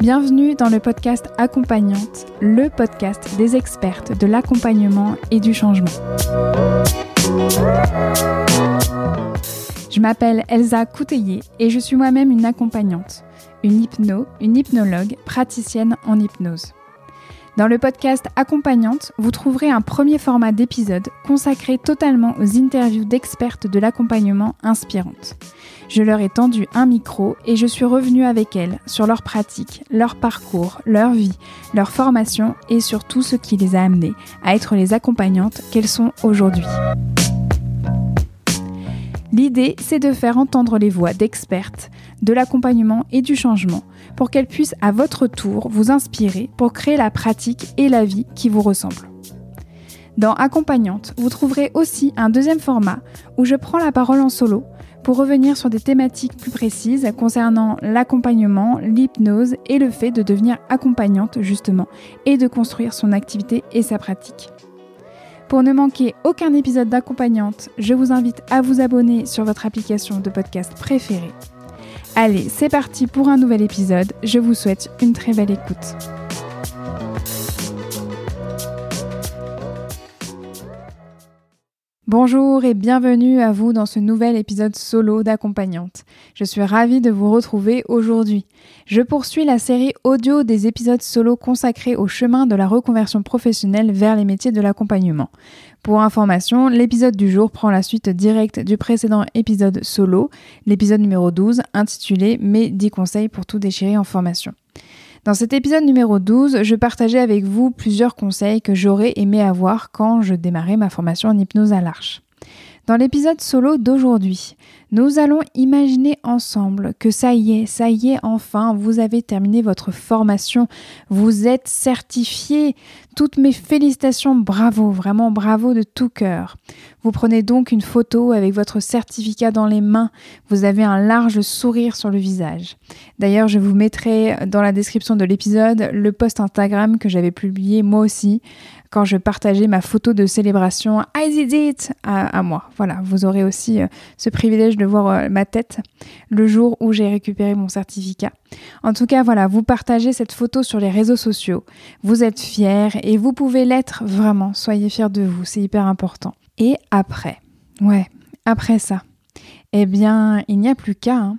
Bienvenue dans le podcast Accompagnante, le podcast des expertes de l'accompagnement et du changement. Je m'appelle Elsa Couteillé et je suis moi-même une accompagnante, une hypno, une hypnologue, praticienne en hypnose. Dans le podcast Accompagnante, vous trouverez un premier format d'épisode consacré totalement aux interviews d'expertes de l'accompagnement inspirantes. Je leur ai tendu un micro et je suis revenue avec elles sur leur pratique, leur parcours, leur vie, leur formation et sur tout ce qui les a amenées à être les accompagnantes qu'elles sont aujourd'hui. L'idée, c'est de faire entendre les voix d'expertes, de l'accompagnement et du changement pour qu'elles puissent à votre tour vous inspirer pour créer la pratique et la vie qui vous ressemblent. Dans Accompagnante, vous trouverez aussi un deuxième format où je prends la parole en solo pour revenir sur des thématiques plus précises concernant l'accompagnement, l'hypnose et le fait de devenir accompagnante justement et de construire son activité et sa pratique. Pour ne manquer aucun épisode d'accompagnante, je vous invite à vous abonner sur votre application de podcast préférée. Allez, c'est parti pour un nouvel épisode. Je vous souhaite une très belle écoute. Bonjour et bienvenue à vous dans ce nouvel épisode solo d'accompagnante. Je suis ravie de vous retrouver aujourd'hui. Je poursuis la série audio des épisodes solo consacrés au chemin de la reconversion professionnelle vers les métiers de l'accompagnement. Pour information, l'épisode du jour prend la suite directe du précédent épisode solo, l'épisode numéro 12 intitulé Mes 10 conseils pour tout déchirer en formation. Dans cet épisode numéro 12, je partageais avec vous plusieurs conseils que j'aurais aimé avoir quand je démarrais ma formation en hypnose à l'arche. Dans l'épisode solo d'aujourd'hui, nous allons imaginer ensemble que ça y est, ça y est, enfin, vous avez terminé votre formation, vous êtes certifié. Toutes mes félicitations, bravo, vraiment bravo de tout cœur. Vous prenez donc une photo avec votre certificat dans les mains, vous avez un large sourire sur le visage. D'ailleurs, je vous mettrai dans la description de l'épisode le post Instagram que j'avais publié moi aussi quand je partageais ma photo de célébration I did it à, moi. Voilà, vous aurez aussi euh, ce privilège de voir euh, ma tête le jour où j'ai récupéré mon certificat. En tout cas, voilà, vous partagez cette photo sur les réseaux sociaux. Vous êtes fiers et vous pouvez l'être vraiment. Soyez fiers de vous, c'est hyper important. Et après, ouais, après ça, eh bien, il n'y a plus qu'à. Hein.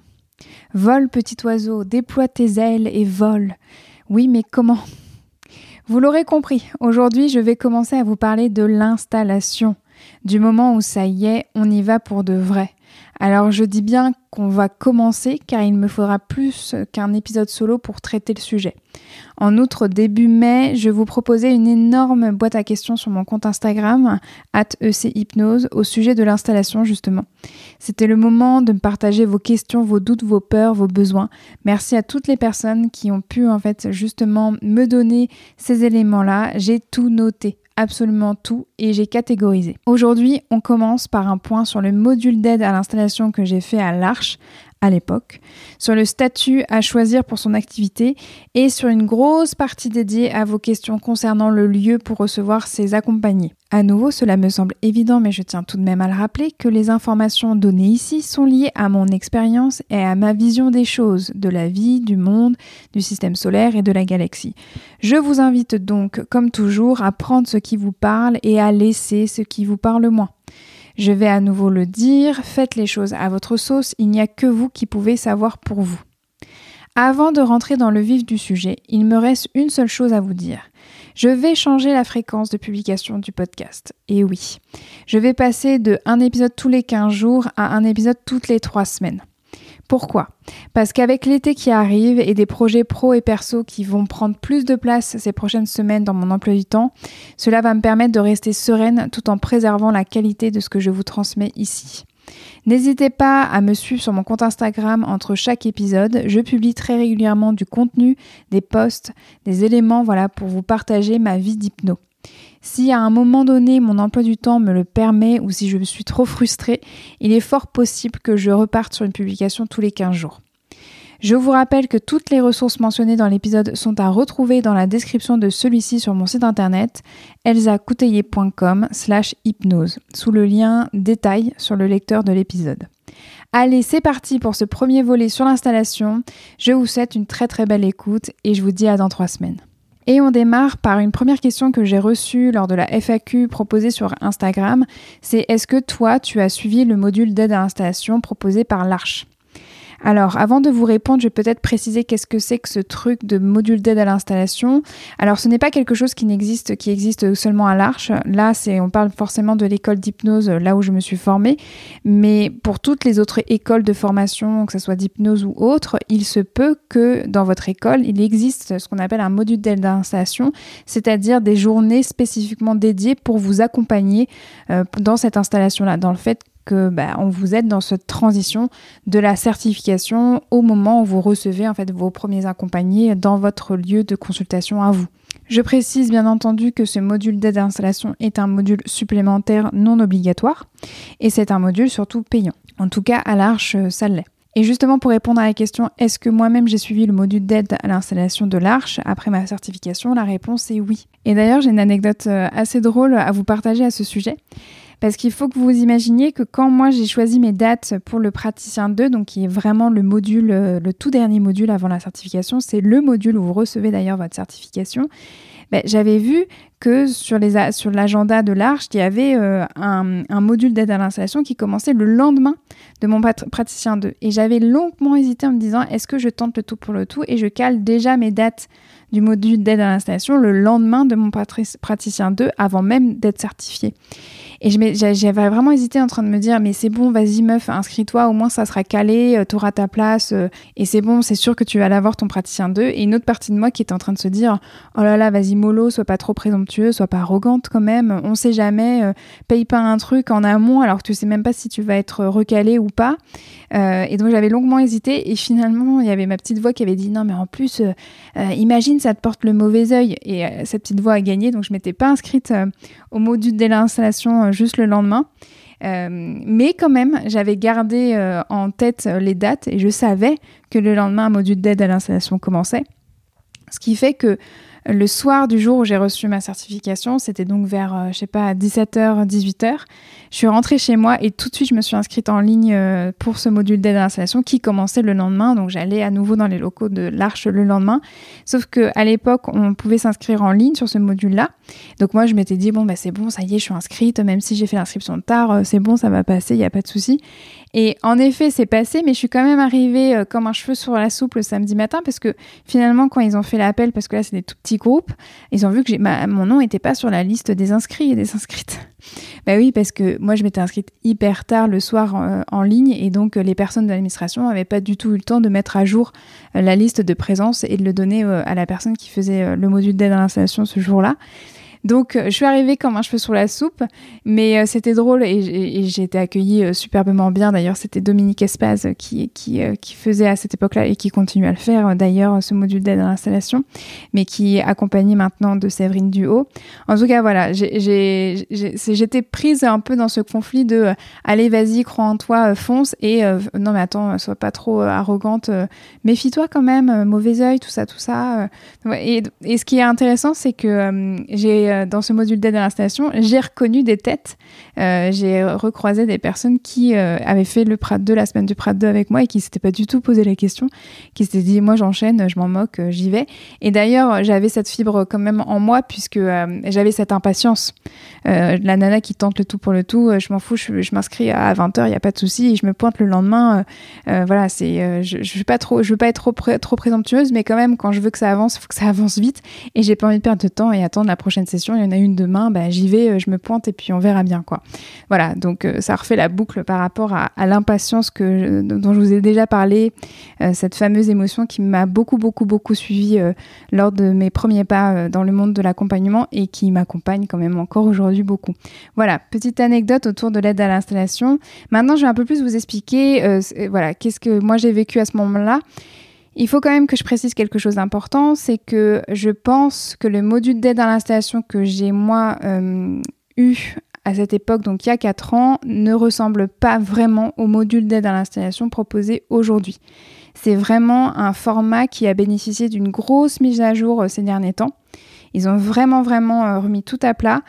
Vole, petit oiseau, déploie tes ailes et vole. Oui, mais comment? Vous l'aurez compris, aujourd'hui je vais commencer à vous parler de l'installation, du moment où ça y est, on y va pour de vrai. Alors je dis bien qu'on va commencer car il me faudra plus qu'un épisode solo pour traiter le sujet. En outre, début mai, je vous proposais une énorme boîte à questions sur mon compte Instagram, at echypnose, au sujet de l'installation justement. C'était le moment de me partager vos questions, vos doutes, vos peurs, vos besoins. Merci à toutes les personnes qui ont pu en fait justement me donner ces éléments-là. J'ai tout noté absolument tout et j'ai catégorisé. Aujourd'hui, on commence par un point sur le module d'aide à l'installation que j'ai fait à l'Arche à l'époque, sur le statut à choisir pour son activité et sur une grosse partie dédiée à vos questions concernant le lieu pour recevoir ses accompagnés. À nouveau, cela me semble évident, mais je tiens tout de même à le rappeler que les informations données ici sont liées à mon expérience et à ma vision des choses, de la vie, du monde, du système solaire et de la galaxie. Je vous invite donc, comme toujours, à prendre ce qui vous parle et à laisser ce qui vous parle moins. Je vais à nouveau le dire, faites les choses à votre sauce, il n'y a que vous qui pouvez savoir pour vous. Avant de rentrer dans le vif du sujet, il me reste une seule chose à vous dire. Je vais changer la fréquence de publication du podcast. Et oui, je vais passer de un épisode tous les 15 jours à un épisode toutes les 3 semaines. Pourquoi? Parce qu'avec l'été qui arrive et des projets pro et perso qui vont prendre plus de place ces prochaines semaines dans mon emploi du temps, cela va me permettre de rester sereine tout en préservant la qualité de ce que je vous transmets ici. N'hésitez pas à me suivre sur mon compte Instagram entre chaque épisode. Je publie très régulièrement du contenu, des posts, des éléments voilà, pour vous partager ma vie d'hypno. Si à un moment donné mon emploi du temps me le permet ou si je suis trop frustrée, il est fort possible que je reparte sur une publication tous les 15 jours. Je vous rappelle que toutes les ressources mentionnées dans l'épisode sont à retrouver dans la description de celui-ci sur mon site internet elsacouteiller.com slash hypnose sous le lien détail sur le lecteur de l'épisode. Allez, c'est parti pour ce premier volet sur l'installation. Je vous souhaite une très très belle écoute et je vous dis à dans trois semaines. Et on démarre par une première question que j'ai reçue lors de la FAQ proposée sur Instagram. C'est est-ce que toi, tu as suivi le module d'aide à l'installation proposé par l'Arche alors, avant de vous répondre, je vais peut-être préciser qu'est-ce que c'est que ce truc de module d'aide à l'installation. Alors, ce n'est pas quelque chose qui n'existe, qui existe seulement à l'Arche. Là, c'est, on parle forcément de l'école d'hypnose, là où je me suis formée. Mais pour toutes les autres écoles de formation, que ce soit d'hypnose ou autre, il se peut que dans votre école, il existe ce qu'on appelle un module d'aide à l'installation, c'est-à-dire des journées spécifiquement dédiées pour vous accompagner euh, dans cette installation-là, dans le fait que bah, on vous aide dans cette transition de la certification au moment où vous recevez en fait vos premiers accompagnés dans votre lieu de consultation à vous. Je précise bien entendu que ce module d'aide à l'installation est un module supplémentaire non obligatoire et c'est un module surtout payant. En tout cas, à l'Arche, ça l'est. Et justement, pour répondre à la question est-ce que moi-même j'ai suivi le module d'aide à l'installation de l'Arche après ma certification, la réponse est oui. Et d'ailleurs, j'ai une anecdote euh, assez drôle à vous partager à ce sujet. Parce qu'il faut que vous imaginiez que quand moi j'ai choisi mes dates pour le praticien 2, donc qui est vraiment le module, euh, le tout dernier module avant la certification, c'est le module où vous recevez d'ailleurs votre certification. Ben, j'avais vu que sur, l'agenda de l'Arche, il y avait euh, un, module d'aide à l'installation qui commençait le lendemain de mon praticien 2. Et j'avais longuement hésité en me disant est-ce que je tente le tout pour le tout? Et je cale déjà mes dates du module d'aide à l'installation le lendemain de mon praticien 2 avant même d'être certifié. Et j'avais vraiment hésité en train de me dire, mais c'est bon, vas-y meuf, inscris-toi, au moins ça sera calé, euh, tu auras ta place, euh, et c'est bon, c'est sûr que tu vas l'avoir ton praticien 2. Et une autre partie de moi qui était en train de se dire, oh là là, vas-y mollo, sois pas trop présomptueux, sois pas arrogante quand même, on sait jamais, euh, paye pas un truc en amont alors que tu sais même pas si tu vas être recalé ou pas. et donc j'avais longuement hésité, et finalement, il y avait ma petite voix qui avait dit, non mais en plus, imagine, ça te porte le mauvais œil. Et cette petite voix a gagné, donc je m'étais pas inscrite au module de l'installation juste le lendemain. Euh, mais quand même, j'avais gardé euh, en tête les dates et je savais que le lendemain, un module d'aide à l'installation commençait. Ce qui fait que le soir du jour où j'ai reçu ma certification, c'était donc vers, euh, je sais pas, 17h, 18h, je suis rentrée chez moi et tout de suite, je me suis inscrite en ligne euh, pour ce module d'aide à l'installation qui commençait le lendemain. Donc, j'allais à nouveau dans les locaux de l'Arche le lendemain. Sauf qu'à l'époque, on pouvait s'inscrire en ligne sur ce module-là. Donc, moi, je m'étais dit, bon, bah, c'est bon, ça y est, je suis inscrite, même si j'ai fait l'inscription tard, euh, c'est bon, ça va passer, il n'y a pas de souci. Et en effet, c'est passé, mais je suis quand même arrivée comme un cheveu sur la soupe le samedi matin parce que finalement, quand ils ont fait l'appel, parce que là, c'est des tout petits groupes, ils ont vu que mon nom n'était pas sur la liste des inscrits et des inscrites. bah oui, parce que moi, je m'étais inscrite hyper tard le soir euh, en, ligne et donc euh, les personnes de l'administration n'avaient pas du tout eu le temps de mettre à jour la liste de présence et de le donner à la personne qui faisait le module d'aide à l'installation ce jour-là. Donc, euh, je suis arrivée comme un cheveu sur la soupe, mais euh, c'était drôle et, j'ai été accueillie euh, superbement bien. D'ailleurs, c'était Dominique Espaz qui, faisait à cette époque-là et qui continue à le faire d'ailleurs ce module d'aide à l'installation, mais qui est accompagné maintenant de Séverine Duhaut. En tout cas, voilà, j'étais prise un peu dans ce conflit de allez, vas-y, crois en toi, fonce et non, mais attends, sois pas trop arrogante, méfie-toi quand même, mauvais oeil, tout ça, tout ça. Et ce qui est intéressant, c'est que j'ai euh, dans ce module d'aide à l'installation, j'ai reconnu des têtes. Euh, j'ai recroisé des personnes qui euh, avaient fait le Prat 2, la semaine du Prat 2 avec moi et qui s'étaient pas du tout posé la question, qui s'étaient dit moi j'enchaîne, je m'en moque, j'y vais. Et d'ailleurs, j'avais cette fibre quand même en moi puisque j'avais cette impatience. la nana qui tente le tout pour le tout, je m'en fous, je, m'inscris à 20h, il n'y a pas de souci, je me pointe le lendemain. voilà, c'est, je, je veux pas je veux pas être trop, trop présomptueuse, mais quand même, quand je veux que ça avance, il faut que ça avance vite. Et j'ai pas envie de perdre de temps et attendre la prochaine session il y en a une demain, bah, j'y vais, euh, je me pointe et puis on verra bien quoi. Voilà, donc euh, ça refait la boucle par rapport à, l'impatience que dont je vous ai déjà parlé, euh, cette fameuse émotion qui m'a beaucoup beaucoup beaucoup suivi lors de mes premiers pas dans le monde de l'accompagnement et qui m'accompagne quand même encore aujourd'hui beaucoup. Voilà, petite anecdote autour de l'aide à l'installation. Maintenant, je vais un peu plus vous expliquer voilà, qu'est-ce que moi j'ai vécu à ce moment-là. Il faut quand même que je précise quelque chose d'important, c'est que je pense que le module d'aide à l'installation que j'ai moi euh, eu à cette époque, donc il y a 4 ans, ne ressemble pas vraiment au module d'aide à l'installation proposé aujourd'hui. C'est vraiment un format qui a bénéficié d'une grosse mise à jour euh, ces derniers temps. Ils ont vraiment, vraiment euh, remis tout à plat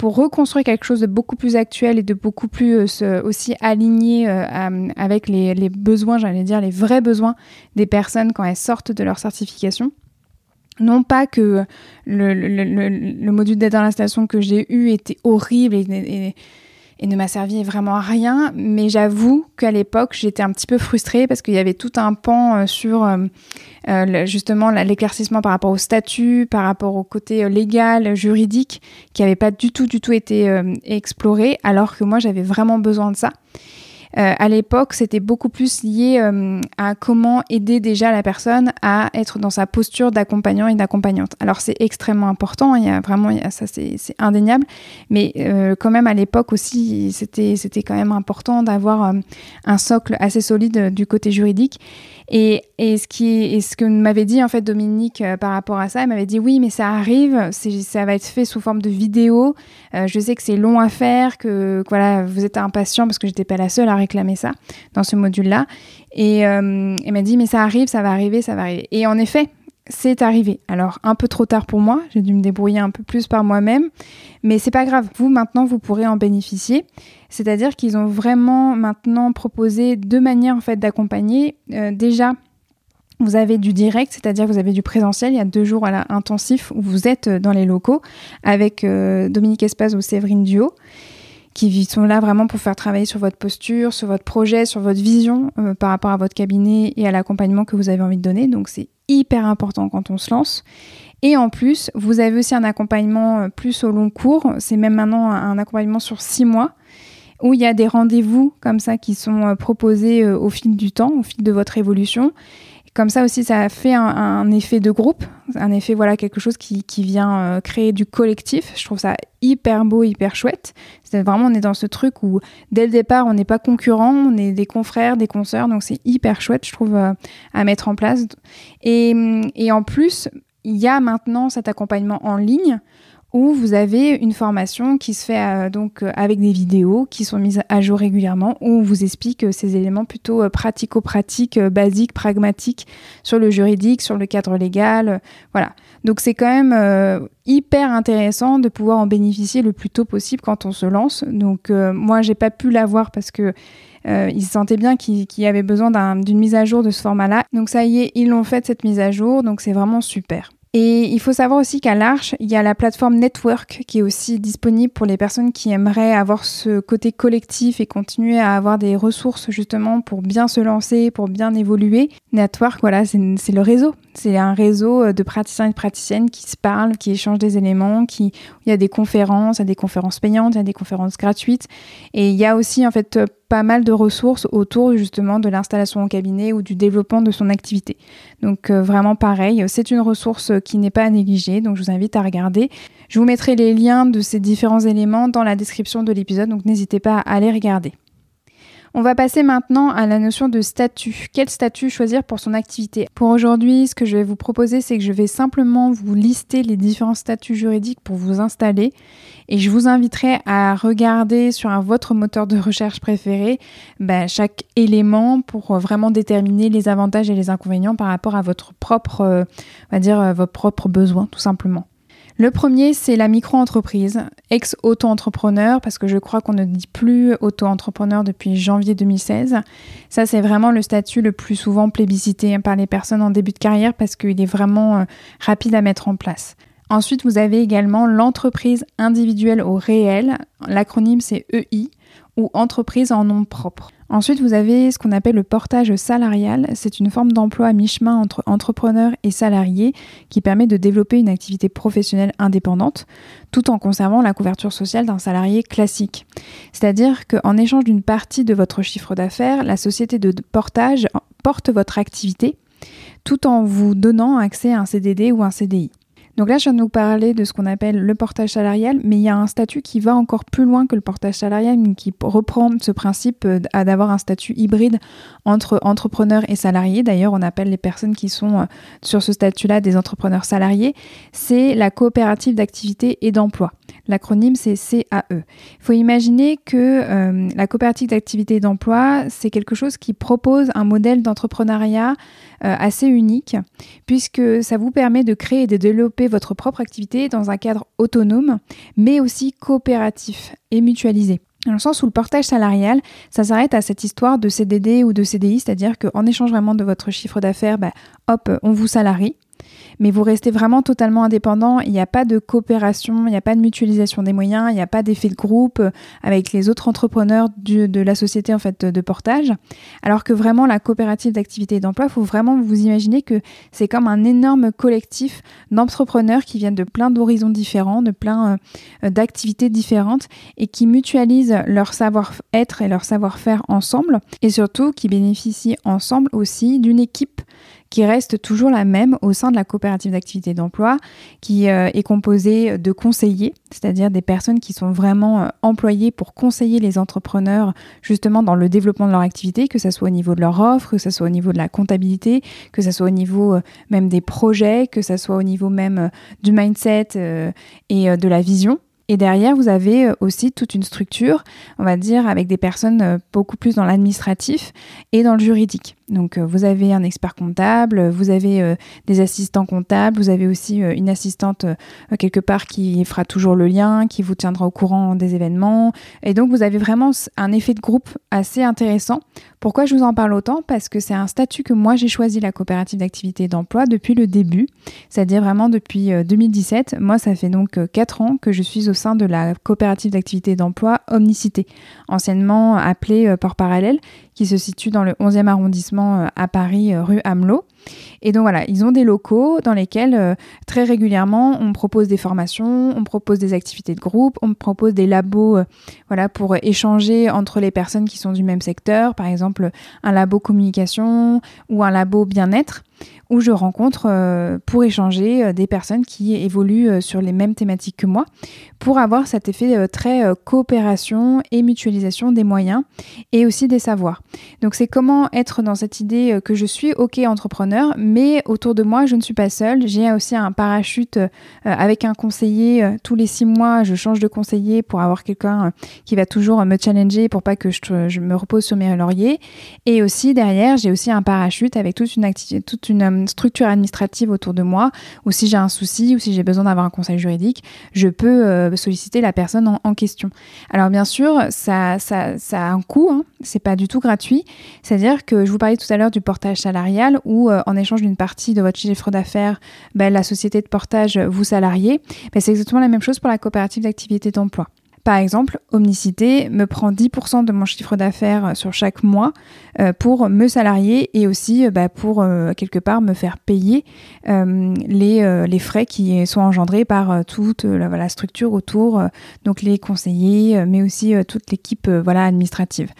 pour reconstruire quelque chose de beaucoup plus actuel et de beaucoup plus aussi aligné avec les, besoins, j'allais dire les vrais besoins des personnes quand elles sortent de leur certification. Non pas que le, module d'aide à l'installation que j'ai eu était horrible ne m'a servi vraiment à rien, mais j'avoue qu'à l'époque, j'étais un petit peu frustrée parce qu'il y avait tout un pan euh, sur euh, euh, justement l'éclaircissement par rapport au statut, par rapport au côté légal, juridique, qui n'avait pas du tout, du tout été exploré, alors que moi, j'avais vraiment besoin de ça. Euh, à l'époque, c'était beaucoup plus lié euh, à comment aider déjà la personne à être dans sa posture d'accompagnant et d'accompagnante. Alors c'est extrêmement important, il y a vraiment, ça c'est indéniable, mais euh, quand même à l'époque aussi, c'était quand même important d'avoir un socle assez solide du côté juridique. Et, et, ce qui et ce que m'avait dit en fait Dominique par rapport à ça, elle m'avait dit oui, mais ça arrive, ça va être fait sous forme de vidéo. je sais que c'est long à faire, que, que, voilà, vous êtes impatient parce que j'étais pas la seule à réclamer ça dans ce module-là. Et euh, elle m'a dit, mais ça arrive, ça va arriver, ça va arriver. Et en effet, c'est arrivé. Alors un peu trop tard pour moi, j'ai dû me débrouiller un peu plus par moi-même, mais c'est pas grave. Vous maintenant vous pourrez en bénéficier. C'est-à-dire qu'ils ont vraiment maintenant proposé deux manières en fait d'accompagner. Euh, déjà, vous avez du direct, c'est-à-dire vous avez du présentiel. Il y a deux jours à la intensif où vous êtes dans les locaux avec euh, Dominique Espaz ou Séverine Duo qui sont là vraiment pour faire travailler sur votre posture, sur votre projet, sur votre vision euh, par rapport à votre cabinet et à l'accompagnement que vous avez envie de donner. Donc c'est hyper important quand on se lance. Et en plus, vous avez aussi un accompagnement euh, plus au long cours. C'est même maintenant un accompagnement sur six mois où il y a des rendez-vous comme ça qui sont euh, proposés au fil du temps, au fil de votre évolution. Comme ça aussi, ça fait un, effet de groupe, un effet, voilà, quelque chose qui, vient euh, créer du collectif. Je trouve ça hyper beau, hyper chouette. C'est vraiment, on est dans ce truc où, dès le départ, on n'est pas concurrents, on est des confrères, des consoeurs, donc c'est hyper chouette, je trouve, euh, à mettre en place. Et, et en plus, il y a maintenant cet accompagnement en ligne où vous avez une formation qui se fait euh, donc euh, avec des vidéos qui sont mises à jour régulièrement où on vous explique euh, ces éléments plutôt pratico-pratiques, basiques, pragmatiques sur le juridique, sur le cadre légal, voilà. Donc c'est quand même hyper intéressant de pouvoir en bénéficier le plus tôt possible quand on se lance. Donc moi j'ai pas pu l'avoir parce que ils sentaient bien qu'il y avait besoin d'une mise à jour de ce format-là. Donc ça y est, ils l'ont fait cette mise à jour, donc c'est vraiment super. Et il faut savoir aussi qu'à l'Arche, il y a la plateforme Network qui est aussi disponible pour les personnes qui aimeraient avoir ce côté collectif et continuer à avoir des ressources justement pour bien se lancer, pour bien évoluer. Network, voilà, c'est le réseau. C'est un réseau euh, de praticiens et de praticiennes qui se parlent, qui échangent des éléments, qui, il y a des conférences, il y a des conférences payantes, il y a des conférences gratuites. Et il y a aussi en fait pas mal de ressources autour justement de l'installation au cabinet ou du développement de son activité. Donc euh, vraiment pareil, c'est une ressource qui n'est pas à négliger, donc je vous invite à regarder. Je vous mettrai les liens de ces différents éléments dans la description de l'épisode, donc n'hésitez pas à aller regarder. On va passer maintenant à la notion de statut. Quel statut choisir pour son activité? Pour aujourd'hui, ce que je vais vous proposer, c'est que je vais simplement vous lister les différents statuts juridiques pour vous installer et je vous inviterai à regarder sur votre moteur de recherche préféré ben, chaque élément pour vraiment déterminer les avantages et les inconvénients par rapport à votre propre, euh, on va dire, euh, vos propres besoins, tout simplement. Le premier, c'est la micro-entreprise, ex-auto-entrepreneur, parce que je crois qu'on ne dit plus auto-entrepreneur depuis janvier 2016. Ça, c'est vraiment le statut le plus souvent plébiscité par les personnes en début de carrière parce qu'il est vraiment euh, rapide à mettre en place. Ensuite, vous avez également l'entreprise individuelle au réel. L'acronyme, c'est EI ou entreprise en nom propre. Ensuite, vous avez ce qu'on appelle le portage salarial. C'est une forme d'emploi à mi-chemin entre entrepreneur et salarié qui permet de développer une activité professionnelle indépendante tout en conservant la couverture sociale d'un salarié classique. C'est-à-dire qu'en échange d'une partie de votre chiffre d'affaires, la société de portage porte votre activité tout en vous donnant accès à un CDD ou un CDI. Donc là, je viens de vous parler de ce qu'on appelle le portage salarial, mais il y a un statut qui va encore plus loin que le portage salarial, qui reprend ce principe euh, d'avoir un statut hybride entre entrepreneurs et salariés. D'ailleurs, on appelle les personnes qui sont euh, sur ce statut-là des entrepreneurs salariés. C'est la coopérative d'activité et d'emploi. L'acronyme, c'est CAE. Il faut imaginer que euh, la coopérative d'activité et d'emploi, c'est quelque chose qui propose un modèle d'entrepreneuriat assez unique, puisque ça vous permet de créer et de développer développer votre propre activité dans un cadre autonome, mais aussi coopératif et mutualisé. Dans le sens où le portage salarial, ça s'arrête à cette histoire de CDD ou de CDI, c'est-à-dire qu'en échange vraiment de votre chiffre d'affaires, bah, hop, on vous salarie mais vous restez vraiment totalement indépendant. Il n'y a pas de coopération, il n'y a pas de mutualisation des moyens, il n'y a pas d'effet de groupe euh, avec les autres entrepreneurs de la société en fait de portage. Alors que vraiment la coopérative d'activité et d'emploi, il faut vraiment vous imaginer que c'est comme un énorme collectif d'entrepreneurs qui viennent de plein d'horizons différents, de plein euh, d'activités différentes et qui mutualisent leur savoir-être et leur savoir-faire ensemble et surtout qui bénéficient ensemble aussi d'une équipe qui reste toujours la même au sein de la coopérative d'activité d'emploi, qui euh, est composée de conseillers, c'est-à-dire des personnes qui sont vraiment euh, employées pour conseiller les entrepreneurs justement dans le développement de leur activité, que ce soit au niveau de leur offre, que ce soit au niveau de la comptabilité, que ce soit au niveau euh, même des projets, que ce soit au niveau même du mindset et de la vision. Et derrière, vous avez euh, aussi toute une structure, on va dire, avec des personnes euh, beaucoup plus dans l'administratif et dans le juridique. Donc, euh, vous avez un expert comptable, vous avez des assistants comptables, vous avez aussi une assistante quelque part qui fera toujours le lien, qui vous tiendra au courant des événements. Et donc, vous avez vraiment un effet de groupe assez intéressant. Pourquoi je vous en parle autant? Parce que c'est un statut que moi j'ai choisi, la coopérative d'activité et d'emploi, depuis le début, c'est-à-dire vraiment depuis 2017. Moi, ça fait donc 4 ans que je suis au sein de la coopérative d'activité d'emploi Omnicité, anciennement appelée euh, Port Parallèle, qui se situe dans le 11e arrondissement euh, à Paris, euh, rue Hamelot. Et donc voilà, ils ont des locaux dans lesquels très régulièrement on propose des formations, on propose des activités de groupe, on propose des labos voilà, pour échanger entre les personnes qui sont du même secteur, par exemple un labo communication ou un labo bien-être où je rencontre euh, pour échanger euh, des personnes qui évoluent euh, sur les mêmes thématiques que moi, pour avoir cet effet très coopération et mutualisation des moyens et aussi des savoirs. Donc c'est comment être dans cette idée que je suis ok entrepreneur, mais autour de moi je ne suis pas seule. J'ai aussi un parachute avec un conseiller tous les six mois. Je change de conseiller pour avoir quelqu'un qui va toujours me challenger pour pas que je, je, me repose sur mes lauriers. Et aussi derrière j'ai aussi un parachute avec toute une activité, une structure administrative autour de moi, ou si j'ai un souci, ou si j'ai besoin d'avoir un conseil juridique, je peux euh, solliciter la personne en, question. Alors bien sûr, ça, ça, ça a un coût, hein, c'est pas du tout gratuit. C'est-à-dire que je vous parlais tout à l'heure du portage salarial, où euh, en échange d'une partie de votre chiffre d'affaires, ben, la société de portage vous salariez. Ben, c'est exactement la même chose pour la coopérative d'activité d'emploi. Par exemple, Omnicité me prend 10% de mon chiffre d'affaires euh, sur chaque mois euh, pour me salarier et aussi euh, bah, pour quelque part me faire payer les, les, frais qui sont engendrés par toute la, structure autour, donc les conseillers, mais aussi toute l'équipe voilà, administrative.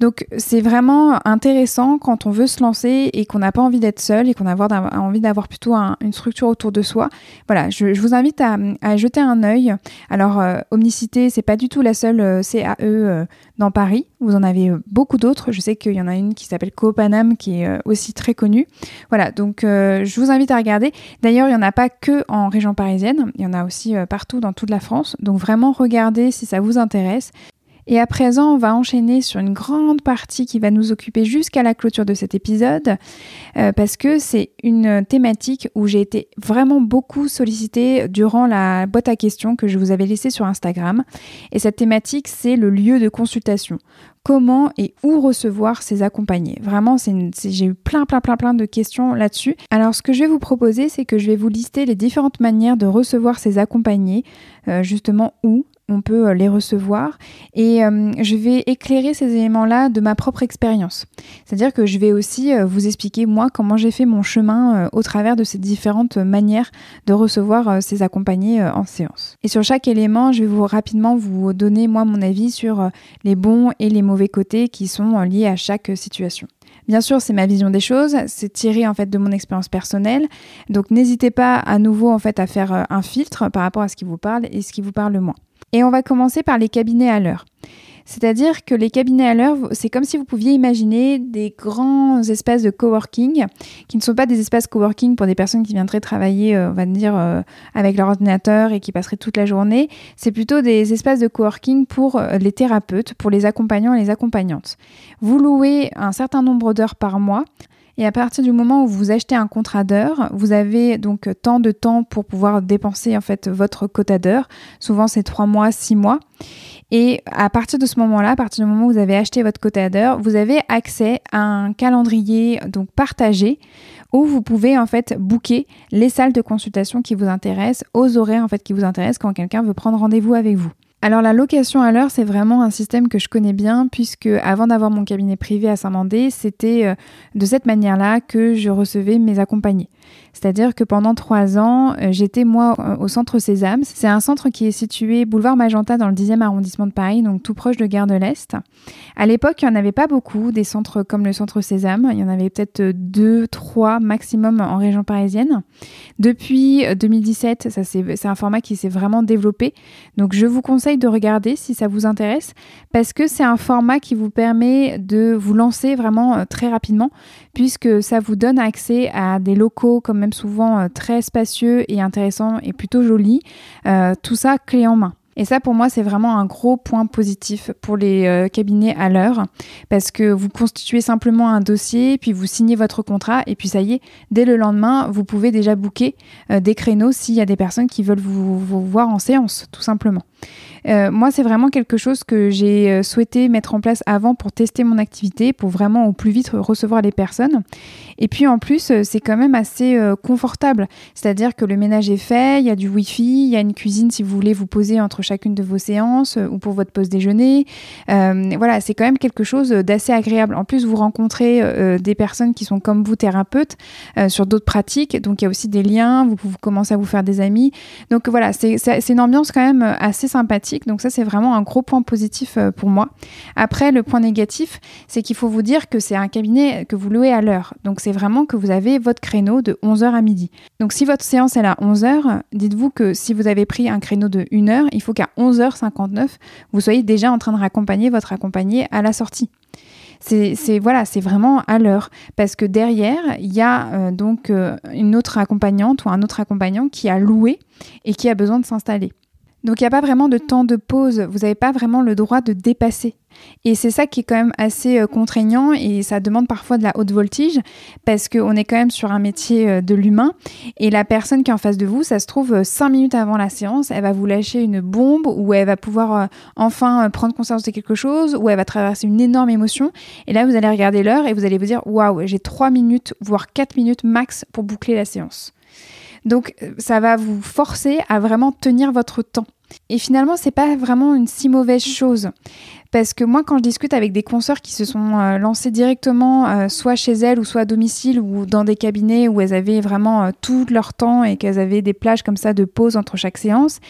Donc c'est vraiment intéressant quand on veut se lancer et qu'on n'a pas envie d'être seul et qu'on a envie d'avoir plutôt une structure autour de soi. Voilà, je, vous invite à, jeter un œil. Alors euh, Omnicité, c'est pas du tout la seule euh, CAE euh, dans Paris. Vous en avez beaucoup d'autres. Je sais qu'il y en a une qui s'appelle Coopanam qui est aussi très connue. Voilà, donc je vous invite à regarder. D'ailleurs, il n'y en a pas que en région parisienne, il y en a aussi partout dans toute la France. Donc vraiment regardez si ça vous intéresse. Et à présent, on va enchaîner sur une grande partie qui va nous occuper jusqu'à la clôture de cet épisode, euh, parce que c'est une thématique où j'ai été vraiment beaucoup sollicitée durant la boîte à questions que je vous avais laissée sur Instagram. Et cette thématique, c'est le lieu de consultation comment et où recevoir ces accompagnés? Vraiment, j'ai eu plein, plein, plein, plein de questions là-dessus. Alors, ce que je vais vous proposer, c'est que je vais vous lister les différentes manières de recevoir ces accompagnés, euh, justement où, on peut euh, les recevoir et euh, je vais éclairer ces éléments-là de ma propre expérience. C'est-à-dire que je vais aussi euh, vous expliquer moi comment j'ai fait mon chemin au travers de ces différentes manières de recevoir ces accompagnés en séance. Et sur chaque élément, je vais vous rapidement vous donner moi mon avis sur les bons et les mauvais côtés qui sont liés à chaque situation. Bien sûr, c'est ma vision des choses, c'est tiré en fait de mon expérience personnelle. Donc n'hésitez pas à nouveau en fait à faire un filtre par rapport à ce qui vous parle et ce qui vous parle moins. Et on va commencer par les cabinets à l'heure. C'est-à-dire que les cabinets à l'heure, c'est comme si vous pouviez imaginer des grands espaces de coworking qui ne sont pas des espaces coworking pour des personnes qui viendraient travailler, euh, on va dire, euh, avec leur ordinateur et qui passeraient toute la journée. C'est plutôt des espaces de coworking pour euh, les thérapeutes, pour les accompagnants et les accompagnantes. Vous louez un certain nombre d'heures par mois Et à partir du moment où vous achetez un contrat d'heure, vous avez donc tant de temps pour pouvoir dépenser en fait votre quota d'heure. Souvent c'est trois mois, six mois. Et à partir de ce moment-là, à partir du moment où vous avez acheté votre quota vous avez accès à un calendrier donc partagé où vous pouvez en fait booker les salles de consultation qui vous intéressent, aux horaires en fait qui vous intéressent quand quelqu'un veut prendre rendez-vous avec vous. Alors la location à l'heure, c'est vraiment un système que je connais bien puisque avant d'avoir mon cabinet privé à Saint-Mandé, c'était euh, de cette manière-là que je recevais mes accompagnés. C'est-à-dire que pendant trois ans, euh, j'étais moi euh, au centre Sésame. C'est un centre qui est situé boulevard Magenta dans le 10e arrondissement de Paris, donc tout proche de Gare de l'Est. À l'époque, il n'y en avait pas beaucoup des centres comme le centre Sésame. Il y en avait peut-être deux, trois maximum en région parisienne. Depuis 2017, euh, c'est un format qui s'est vraiment développé. Donc je vous conseille de regarder si ça vous intéresse parce que c'est un format qui vous permet de vous lancer vraiment très rapidement puisque ça vous donne accès à des locaux comme même souvent euh, très spacieux et intéressants et plutôt jolis. Euh, tout ça clé en main. Et ça, pour moi, c'est vraiment un gros point positif pour les euh, cabinets à l'heure, parce que vous constituez simplement un dossier, puis vous signez votre contrat, et puis ça y est, dès le lendemain, vous pouvez déjà booker des créneaux s'il y a des personnes qui veulent vous voir en séance, tout simplement. Moi, c'est vraiment quelque chose que j'ai souhaité mettre en place avant pour tester mon activité, pour vraiment au plus vite recevoir les personnes. Et puis en plus, euh, c'est quand même assez confortable. C'est-à-dire que le ménage est fait, il y a du Wi-Fi, il y a une cuisine si vous voulez vous poser entre chacune de vos séances ou pour votre pause déjeuner. voilà, c'est quand même quelque chose d'assez agréable. En plus, vous rencontrez des personnes qui sont comme vous thérapeutes sur d'autres pratiques. Donc il y a aussi des liens, vous, vous commencez à vous faire des amis. Donc voilà, c'est une ambiance quand même assez sympathique. Donc ça, c'est vraiment un gros point positif euh, pour moi. Après, le point négatif, c'est qu'il faut vous dire que c'est un cabinet que vous louez à l'heure. Donc c'est vraiment que vous avez votre créneau de 11h à midi. Donc si votre séance est à 11h, dites-vous que si vous avez pris un créneau de 1h, il faut qu'à 11h59, vous soyez déjà en train de raccompagner votre accompagné à la sortie c'est voilà, c'est vraiment à l'heure parce que derrière il y a euh, donc euh, une autre accompagnante ou un autre accompagnant qui a loué et qui a besoin de s'installer. Donc il n'y a pas vraiment de temps de pause, vous n'avez pas vraiment le droit de dépasser. Et c'est ça qui est quand même assez euh, contraignant et ça demande parfois de la haute voltige parce qu'on est quand même sur un métier euh, de l'humain et la personne qui est en face de vous, ça se trouve euh, cinq minutes avant la séance, elle va vous lâcher une bombe ou elle va pouvoir enfin prendre conscience de quelque chose ou elle va traverser une énorme émotion et là vous allez regarder l'heure et vous allez vous dire waouh j'ai trois minutes voire quatre minutes max pour boucler la séance. Donc ça va vous forcer à vraiment tenir votre temps. Et finalement, c'est pas vraiment une si mauvaise chose. Parce que moi, quand je discute avec des consoeurs qui se sont euh, lancées directement, euh, soit chez elles ou soit à domicile ou dans des cabinets où elles avaient vraiment euh, tout leur temps et qu'elles avaient des plages comme ça de pause entre chaque séance,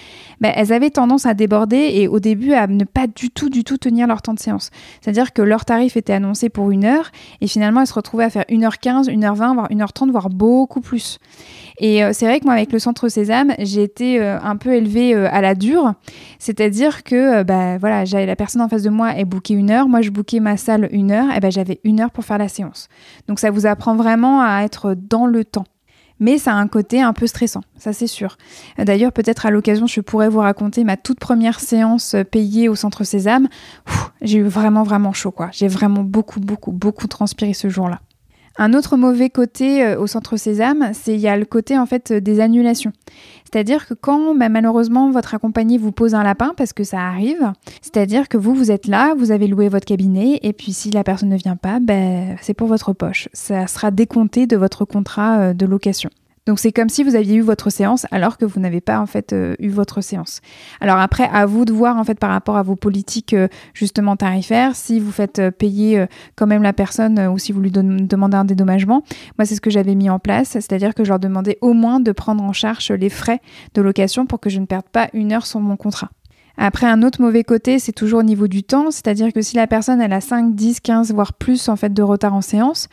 ben, elles avaient tendance à déborder et au début à ne pas du tout, du tout tenir leur temps de séance. C'est-à-dire que leur tarif était annoncé pour une heure et finalement elles se retrouvaient à faire 1h15, 1h20, voire 1h30, voire beaucoup plus. Et c'est vrai que moi, avec le Centre Sésame, j'ai été un peu élevée à la dure. C'est-à-dire que bah, voilà, la personne en face de moi est booké une heure, moi je bookais ma salle une heure, et ben j'avais une heure pour faire la séance. Donc ça vous apprend vraiment à être dans le temps. Mais ça a un côté un peu stressant, ça c'est sûr. D'ailleurs, peut-être à l'occasion, je pourrais vous raconter ma toute première séance payée au Centre Sésame. J'ai eu vraiment, vraiment chaud, quoi. J'ai vraiment beaucoup, beaucoup, beaucoup transpiré ce jour-là. Un autre mauvais côté euh, au centre Sésame, c'est il y a le côté en fait des annulations. C'est-à-dire que quand bah, malheureusement votre accompagné vous pose un lapin parce que ça arrive, c'est-à-dire que vous vous êtes là, vous avez loué votre cabinet et puis si la personne ne vient pas, ben, c'est pour votre poche. Ça sera décompté de votre contrat euh, de location. Donc c'est comme si vous aviez eu votre séance alors que vous n'avez pas en fait euh, eu votre séance. Alors après, à vous de voir en fait par rapport à vos politiques euh, justement tarifaires, si vous faites euh, payer quand même la personne ou si vous lui demandez un dédommagement. Moi, c'est ce que j'avais mis en place, c'est-à-dire que je leur demandais au moins de prendre en charge les frais de location pour que je ne perde pas une heure sur mon contrat. Après, un autre mauvais côté, c'est toujours au niveau du temps, c'est-à-dire que si la personne elle a 5, 10, 15, voire plus en fait de retard en séance,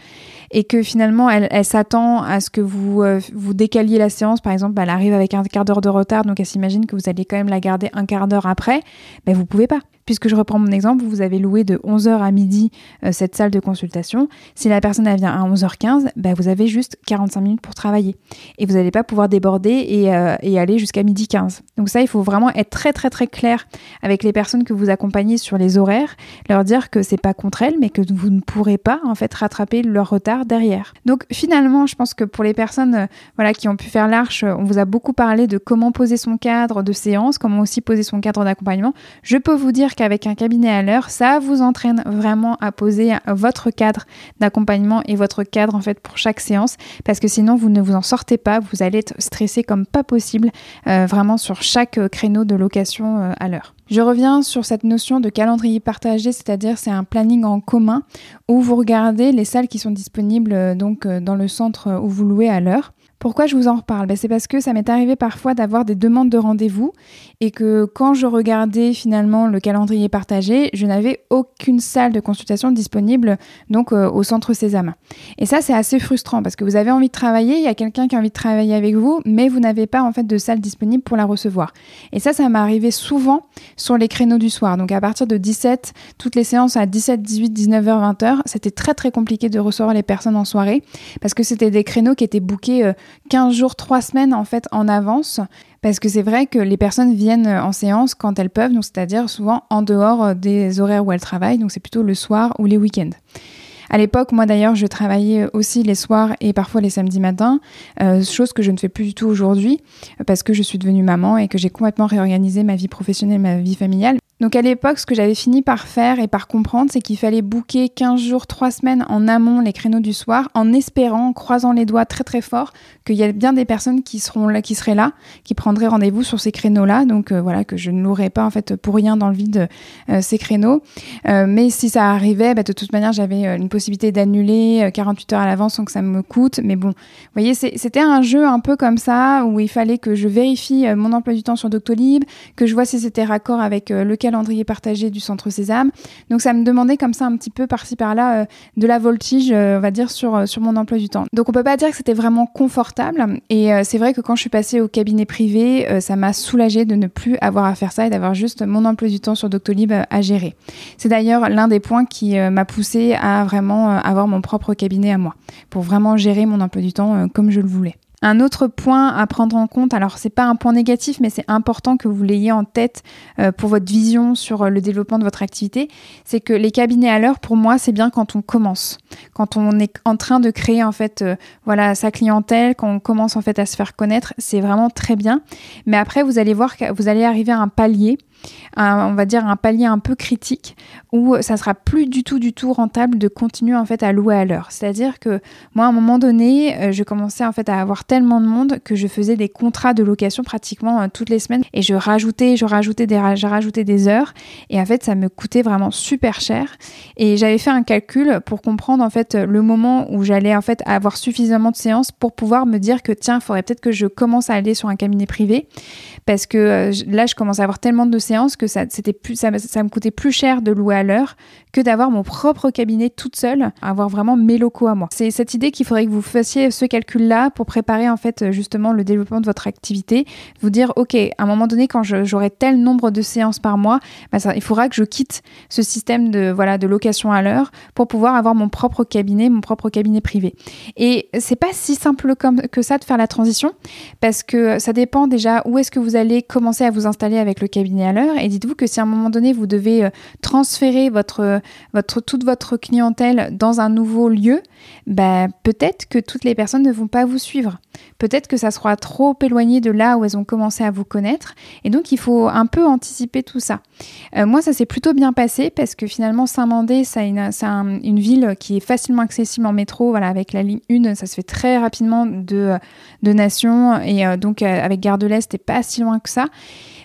et que finalement elle, s'attend à ce que vous euh, vous décaliez la séance, par exemple, elle arrive avec un quart d'heure de retard, donc elle s'imagine que vous allez quand même la garder un quart d'heure après, ben vous pouvez pas. Puisque je reprends mon exemple, vous avez loué de 11h à midi euh, cette salle de consultation. Si la personne vient à 11h15, bah, vous avez juste 45 minutes pour travailler. Et vous n'allez pas pouvoir déborder et, euh, aller jusqu'à midi 15. Donc ça, il faut vraiment être très très très clair avec les personnes que vous accompagnez sur les horaires, leur dire que c'est pas contre elles, mais que vous ne pourrez pas en fait rattraper leur retard derrière. Donc finalement, je pense que pour les personnes euh, voilà qui ont pu faire l'arche, on vous a beaucoup parlé de comment poser son cadre de séance, comment aussi poser son cadre d'accompagnement. Je peux vous dire qu'avec un cabinet à l'heure, ça vous entraîne vraiment à poser votre cadre d'accompagnement et votre cadre en fait pour chaque séance, parce que sinon vous ne vous en sortez pas, vous allez être stressé comme pas possible euh, vraiment sur chaque créneau de location euh, à l'heure. Je reviens sur cette notion de calendrier partagé, c'est-à-dire c'est un planning en commun où vous regardez les salles qui sont disponibles euh, donc dans le centre où vous louez à l'heure. Pourquoi je vous en reparle? Ben, C'est parce que ça m'est arrivé parfois d'avoir des demandes de rendez-vous et que quand je regardais finalement le calendrier partagé, je n'avais aucune salle de consultation disponible donc euh, au centre Sésame. Et ça c'est assez frustrant parce que vous avez envie de travailler, il y a quelqu'un qui a envie de travailler avec vous, mais vous n'avez pas en fait de salle disponible pour la recevoir. Et ça ça m'est arrivé souvent sur les créneaux du soir. Donc à partir de 17, toutes les séances à 17, 18, 19h, 20h, c'était très très compliqué de recevoir les personnes en soirée parce que c'était des créneaux qui étaient bookés euh, 15 jours, 3 semaines en fait en avance. Parce que c'est vrai que les personnes viennent en séance quand elles peuvent, c'est-à-dire souvent en dehors des horaires où elles travaillent, donc c'est plutôt le soir ou les week-ends. À l'époque, moi d'ailleurs, je travaillais aussi les soirs et parfois les samedis matins, euh, chose que je ne fais plus du tout aujourd'hui parce que je suis devenue maman et que j'ai complètement réorganisé ma vie professionnelle, ma vie familiale. Donc à l'époque, ce que j'avais fini par faire et par comprendre, c'est qu'il fallait booker 15 jours, 3 semaines en amont les créneaux du soir, en espérant, en croisant les doigts très très fort, qu'il y a bien des personnes qui seront là, qui seraient là, qui prendraient rendez-vous sur ces créneaux-là. Donc euh, voilà, que je ne louerais pas en fait pour rien dans le vide euh, ces créneaux. Euh, mais si ça arrivait, bah, de toute manière, j'avais une possibilité d'annuler 48 heures à l'avance sans que ça me coûte. Mais bon, vous voyez, c'était un jeu un peu comme ça où il fallait que je vérifie mon emploi du temps sur Doctolib, que je vois si c'était raccord avec le calendrier partagé du Centre Sésame. Donc ça me demandait comme ça un petit peu par-ci par-là euh, de la voltige, euh, on va dire, sur, euh, sur mon emploi du temps. Donc on peut pas dire que c'était vraiment confortable. Et c'est vrai que quand je suis passée au cabinet privé, ça m'a soulagée de ne plus avoir à faire ça et d'avoir juste mon emploi du temps sur Doctolib à gérer. C'est d'ailleurs l'un des points qui m'a poussée à vraiment avoir mon propre cabinet à moi, pour vraiment gérer mon emploi du temps comme je le voulais. Un autre point à prendre en compte, alors c'est pas un point négatif, mais c'est important que vous l'ayez en tête euh, pour votre vision sur euh, le développement de votre activité, c'est que les cabinets à l'heure, pour moi, c'est bien quand on commence, quand on est en train de créer en fait, euh, voilà, sa clientèle, quand on commence en fait à se faire connaître, c'est vraiment très bien. Mais après, vous allez voir que vous allez arriver à un palier on va dire un palier un peu critique où ça sera plus du tout du tout rentable de continuer en fait à louer à l'heure. C'est-à-dire que moi à un moment donné, euh, je commençais en fait à avoir tellement de monde que je faisais des contrats de location pratiquement euh, toutes les semaines et je rajoutais, je rajoutais des, je rajoutais des heures et en fait ça me coûtait vraiment super cher et j'avais fait un calcul pour comprendre en fait le moment où j'allais en fait avoir suffisamment de séances pour pouvoir me dire que tiens, il faudrait peut-être que je commence à aller sur un cabinet privé parce que euh, là je commence à avoir tellement de séances que ça, c'était plus, ça, me coûtait plus cher de louer à l'heure que d'avoir mon propre cabinet toute seule, avoir vraiment mes locaux à moi. C'est cette idée qu'il faudrait que vous fassiez ce calcul-là pour préparer en fait justement le développement de votre activité. Vous dire, ok, à un moment donné, quand j'aurai tel nombre de séances par mois, bah il faudra que je quitte ce système de voilà de location à l'heure pour pouvoir avoir mon propre cabinet, mon propre cabinet privé. Et c'est pas si simple que ça de faire la transition parce que ça dépend déjà où est-ce que vous allez commencer à vous installer avec le cabinet à l'heure et dites-vous que si à un moment donné vous devez euh, transférer votre, votre, toute votre clientèle dans un nouveau lieu, bah, peut-être que toutes les personnes ne vont pas vous suivre. Peut-être que ça sera trop éloigné de là où elles ont commencé à vous connaître. Et donc il faut un peu anticiper tout ça. Euh, moi, ça s'est plutôt bien passé parce que finalement Saint-Mandé, c'est une, une, ville qui est facilement accessible en métro. Voilà, avec la ligne 1, ça se fait très rapidement de, de Nation. Et euh, donc avec Gare de l'Est, c'est pas si loin que ça.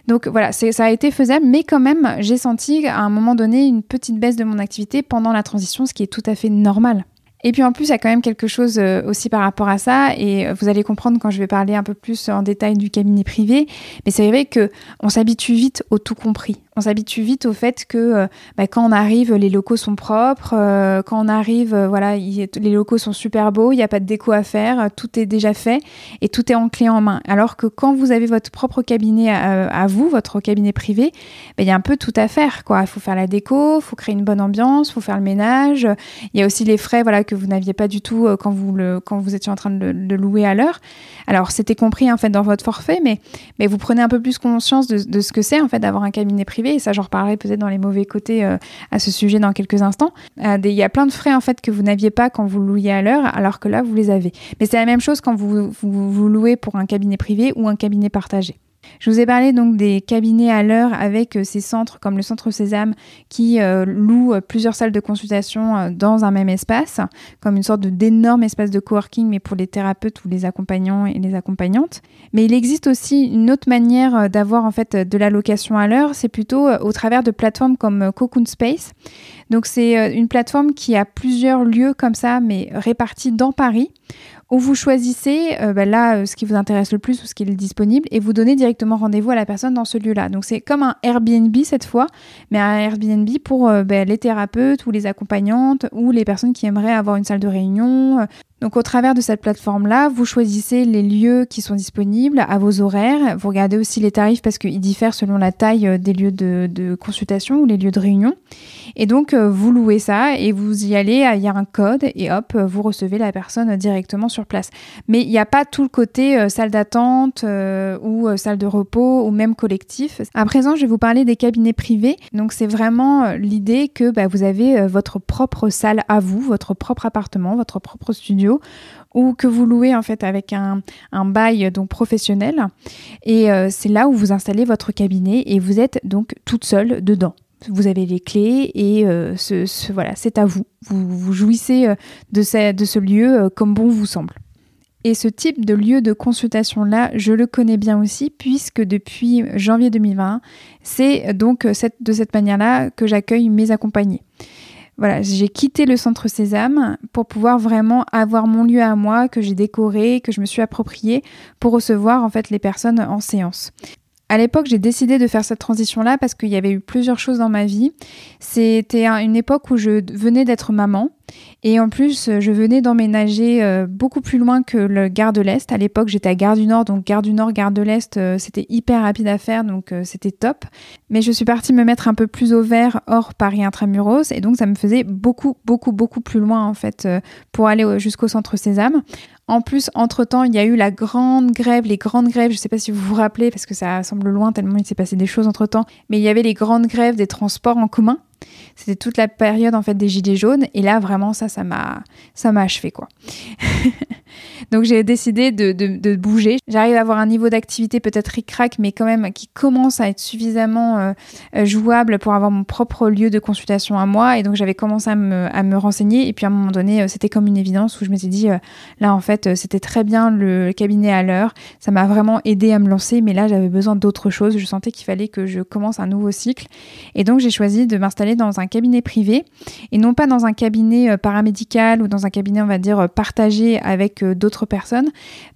Donc voilà, ça a été faisable, mais quand même, j'ai senti à un moment donné une petite baisse de mon activité pendant la transition, ce qui est tout à fait normal. Et puis en plus, il y a quand même quelque chose euh, aussi par rapport à ça, et vous allez comprendre quand je vais parler un peu plus en détail du cabinet privé. Mais c'est vrai que on s'habitue vite au tout compris. On s'habitue vite au fait que euh, bah, quand on arrive, les locaux sont propres, euh, quand on arrive, euh, voilà, les locaux sont super beaux, il n'y a pas de déco à faire, tout est déjà fait et tout est en clé en main. Alors que quand vous avez votre propre cabinet à, vous, votre cabinet privé, bah, il y a un peu tout à faire. Il faut faire la déco, il faut créer une bonne ambiance, il faut faire le ménage. Il y a aussi les frais voilà, que vous n'aviez pas du tout quand, vous quand vous étiez en train de le, louer à l'heure. Alors c'était compris en fait dans votre forfait, mais, mais vous prenez un peu plus conscience de, de ce que c'est en fait d'avoir un cabinet privé et ça j'en reparlerai peut-être dans les mauvais côtés euh, à ce sujet dans quelques instants. Euh, il y a plein de frais en fait que vous n'aviez pas quand vous louiez à l'heure, alors que là vous les avez. Mais c'est la même chose quand vous, vous louez pour un cabinet privé ou un cabinet partagé. Je vous ai parlé donc des cabinets à l'heure avec euh, ces centres comme le Centre Sésame qui euh, louent euh, plusieurs salles de consultation dans un même espace, comme une sorte d'énorme espace de coworking, mais pour les thérapeutes ou les accompagnants et les accompagnantes. Mais il existe aussi une autre manière d'avoir en fait de la location à l'heure, c'est plutôt au travers de plateformes comme Cocoon Space. Donc c'est une plateforme qui a plusieurs lieux comme ça, mais répartis dans Paris où vous choisissez euh, bah, là euh, ce qui vous intéresse le plus ou ce qui est disponible et vous donnez directement rendez-vous à la personne dans ce lieu-là. Donc c'est comme un Airbnb cette fois, mais un Airbnb pour euh, bah, les thérapeutes ou les accompagnantes ou les personnes qui aimeraient avoir une salle de réunion, donc au travers de cette plateforme-là, vous choisissez les lieux qui sont disponibles à vos horaires. Vous regardez aussi les tarifs parce qu'ils diffèrent selon la taille euh, des lieux de, consultation ou les lieux de réunion. Et donc euh, vous louez ça et vous y allez, il y a un code et hop, vous recevez la personne directement sur place. Mais il n'y a pas tout le côté euh, salle d'attente ou salle de repos ou même collectif. À présent, je vais vous parler des cabinets privés. Donc c'est vraiment l'idée que bah, vous avez votre propre salle à vous, votre propre appartement, votre propre ou que vous louez en fait avec un, bail donc professionnel. Et euh, c'est là où vous installez votre cabinet et vous êtes donc toute seule dedans. Vous avez les clés et euh, ce, voilà, c'est à vous. Vous, jouissez euh, de ce, de ce lieu comme bon vous semble. Et ce type de lieu de consultation-là, je le connais bien aussi, puisque depuis janvier 2020, c'est donc de cette manière-là que j'accueille mes accompagnés voilà, j'ai quitté le centre Sésame pour pouvoir vraiment avoir mon lieu à moi que j'ai décoré, que je me suis approprié pour recevoir en fait les personnes en séance. À l'époque, j'ai décidé de faire cette transition-là parce qu'il y avait eu plusieurs choses dans ma vie. C'était une époque où je venais d'être maman et en plus, je venais d'emménager euh, beaucoup plus loin que le Gare de l'Est. À l'époque, j'étais à Gare du Nord, donc Gare du Nord, Gare de l'Est, euh, c'était hyper rapide à faire, donc euh, c'était top. Mais je suis partie me mettre un peu plus au vert hors Paris intramuros, et donc ça me faisait beaucoup, beaucoup, beaucoup plus loin en fait pour aller jusqu'au centre Sésame. En plus, entre-temps, il y a eu la grande grève, les grandes grèves, je ne sais pas si vous vous rappelez, parce que ça semble loin tellement il s'est passé des choses entre-temps, mais il y avait les grandes grèves des transports en commun. C'était toute la période en fait des gilets jaunes et là vraiment ça ça m'a ça m'a achevé quoi. Donc j'ai décidé de, bouger. J'arrive à avoir un niveau d'activité peut-être ric-rac mais quand même qui commence à être suffisamment euh, euh, jouable pour avoir mon propre lieu de consultation à moi et donc j'avais commencé à me, renseigner et puis à un moment donné euh, c'était comme une évidence où je me suis dit là en fait c'était très bien le cabinet à l'heure. Ça m'a vraiment aidé à me lancer mais là j'avais besoin d'autre chose. Je sentais qu'il fallait que je commence un nouveau cycle et donc j'ai choisi de m'installer dans un cabinet privé et non pas dans un cabinet euh, paramédical ou dans un cabinet, on va dire, partagé avec euh, d'autres personnes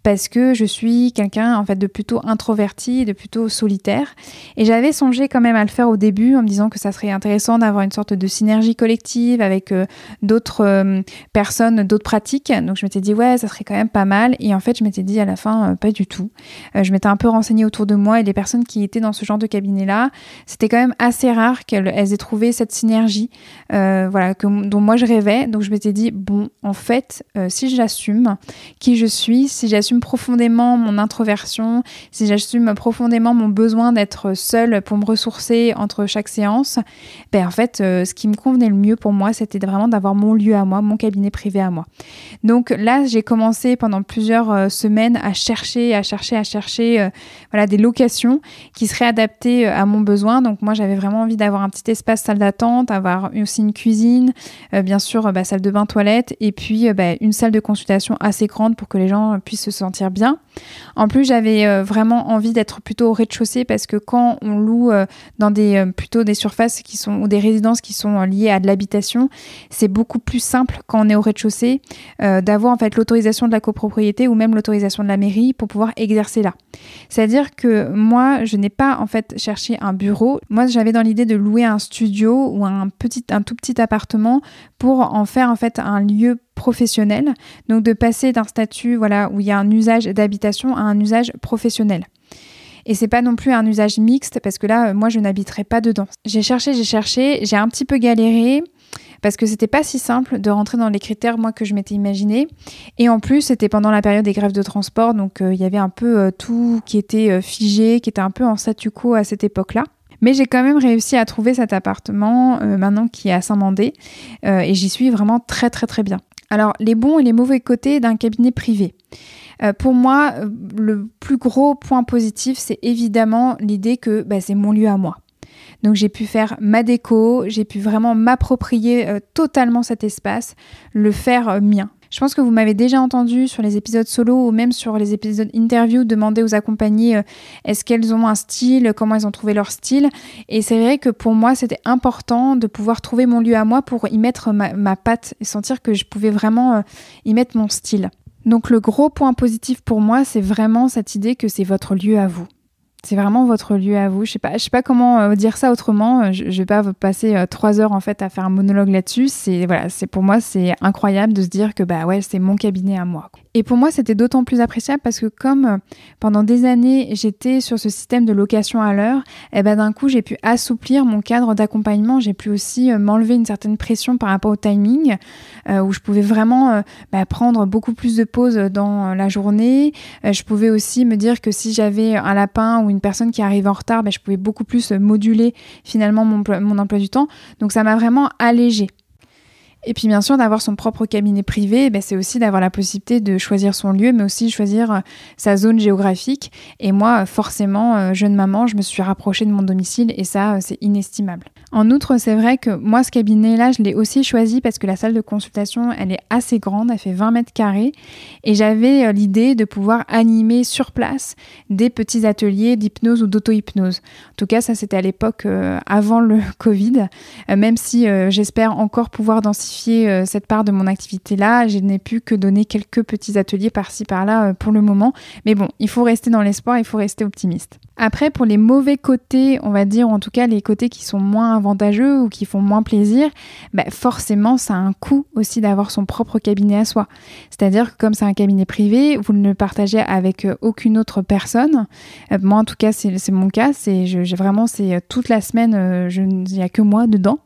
parce que je suis quelqu'un, en fait, de plutôt introverti, de plutôt solitaire. Et j'avais songé quand même à le faire au début en me disant que ça serait intéressant d'avoir une sorte de synergie collective avec euh, d'autres personnes, d'autres pratiques. Donc je m'étais dit, ouais, ça serait quand même pas mal. Et en fait, je m'étais dit à la fin, pas du tout. je m'étais un peu renseignée autour de moi et les personnes qui étaient dans ce genre de cabinet-là, c'était quand même assez rare qu'elles aient trouvé cette synergie euh, voilà, dont moi je rêvais. Donc je m'étais dit, bon, en fait, euh, si j'assume qui je suis, si j'assume profondément mon introversion, si j'assume profondément mon besoin d'être seule pour me ressourcer entre chaque séance, ben en fait, euh, ce qui me convenait le mieux pour moi, c'était vraiment d'avoir mon lieu à moi, mon cabinet privé à moi. Donc là, j'ai commencé pendant plusieurs semaines à chercher, à chercher, à chercher voilà, des locations qui seraient adaptées à mon besoin. Donc moi, j'avais vraiment envie d'avoir un petit espace salle d'attente, avoir aussi une cuisine, euh, bien sûr, bah, salle de bain, toilette, et puis euh, bah, une salle de consultation assez grande pour que les gens puissent se sentir bien. En plus, j'avais vraiment envie d'être plutôt au rez-de-chaussée parce que quand on loue dans des plutôt des surfaces qui sont ou des résidences qui sont liées à de l'habitation, c'est beaucoup plus simple quand on est au rez-de-chaussée d'avoir en fait l'autorisation de la copropriété ou même l'autorisation de la mairie pour pouvoir exercer là. C'est-à-dire que moi, je n'ai pas en fait cherché un bureau. Moi, j'avais dans l'idée de louer un studio ou un petit, un tout petit appartement pour en faire en fait un lieu professionnel. Donc de passer d'un statut voilà où il y a un usage d'habitation à un usage professionnel. Et c'est pas non plus un usage mixte parce que là, moi, je n'habiterai pas dedans. J'ai cherché, j'ai cherché, j'ai un petit peu galéré parce que c'était pas si simple de rentrer dans les critères moi que je m'étais imaginé et en plus c'était pendant la période des grèves de transport donc euh, il y avait un peu euh, tout qui était euh, figé qui était un peu en statu quo à cette époque-là mais j'ai quand même réussi à trouver cet appartement maintenant qui est à Saint-Mandé et j'y suis vraiment très très très bien. Alors les bons et les mauvais côtés d'un cabinet privé. pour moi, le plus gros point positif, c'est évidemment l'idée que bah, c'est mon lieu à moi. Donc j'ai pu faire ma déco, j'ai pu vraiment m'approprier euh, totalement cet espace, le faire euh, mien. Je pense que vous m'avez déjà entendu sur les épisodes solo ou même sur les épisodes interview demander aux accompagnés euh, est-ce qu'elles ont un style, comment elles ont trouvé leur style. Et c'est vrai que pour moi, c'était important de pouvoir trouver mon lieu à moi pour y mettre ma, patte et sentir que je pouvais vraiment y mettre mon style. Donc le gros point positif pour moi, c'est vraiment cette idée que c'est votre lieu à vous. C'est vraiment votre lieu à vous. Je sais pas, je sais pas comment euh, dire ça autrement. Je, je vais pas passer euh, trois heures en fait à faire un monologue là-dessus. C'est voilà, c'est pour moi c'est incroyable de se dire que bah ouais, c'est mon cabinet à moi. Et pour moi, c'était d'autant plus appréciable parce que comme euh, pendant des années, j'étais sur ce système de location à l'heure, et eh ben d'un coup, j'ai pu assouplir mon cadre d'accompagnement. J'ai pu aussi m'enlever une certaine pression par rapport au timing, où je pouvais vraiment bah, prendre beaucoup plus de pauses dans la journée. je pouvais aussi me dire que si j'avais un lapin ou une personne qui arrive en retard, bah, je pouvais beaucoup plus moduler finalement mon, mon emploi du temps. Donc ça m'a vraiment allégé. Et puis bien sûr, d'avoir son propre cabinet privé, ben, c'est aussi d'avoir la possibilité de choisir son lieu, mais aussi de choisir euh, sa zone géographique. Et moi, forcément, euh, jeune maman, je me suis rapprochée de mon domicile et ça, euh, c'est inestimable. En outre, c'est vrai que moi, ce cabinet-là, je l'ai aussi choisi parce que la salle de consultation, elle est assez grande, elle fait 20 mètres carrés. Et j'avais l'idée de pouvoir animer sur place des petits ateliers d'hypnose ou d'auto-hypnose. En tout cas, ça, c'était à l'époque avant le Covid, même si j'espère encore pouvoir densifier euh, cette part de mon activité-là. Je n'ai pu que donner quelques petits ateliers par-ci par-là euh, pour le moment. Mais bon, il faut rester dans l'espoir, il faut rester optimiste. Après, pour les mauvais côtés, on va dire, ou en tout cas les côtés qui sont moins avantageux ou qui font moins plaisir, bah forcément, ça a un coût aussi d'avoir son propre cabinet à soi. C'est-à-dire que comme c'est un cabinet privé, vous ne le partagez avec euh, aucune autre personne. moi, en tout cas, c'est mon cas. C'est vraiment, c'est toute la semaine, il n'y a que moi dedans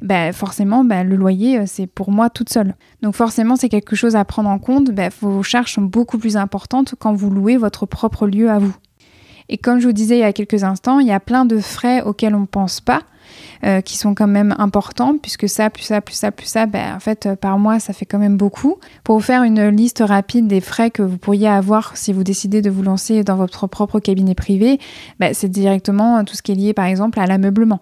bah, forcément, bah, le loyer, euh, c'est pour moi toute seule. Donc forcément, c'est quelque chose à prendre en compte. Vos charges sont beaucoup plus importantes quand vous louez votre propre lieu à vous. Et comme je vous disais il y a quelques instants, il y a plein de frais auxquels on ne pense pas, euh, qui sont quand même importants, puisque ça, plus ça, plus ça, plus ça, ben, en fait, euh, par mois, ça fait quand même beaucoup. Pour vous faire une liste rapide des frais que vous pourriez avoir si vous décidez de vous lancer dans votre propre cabinet privé, ben, c'est directement tout ce qui est lié, par exemple, à l'ameublement.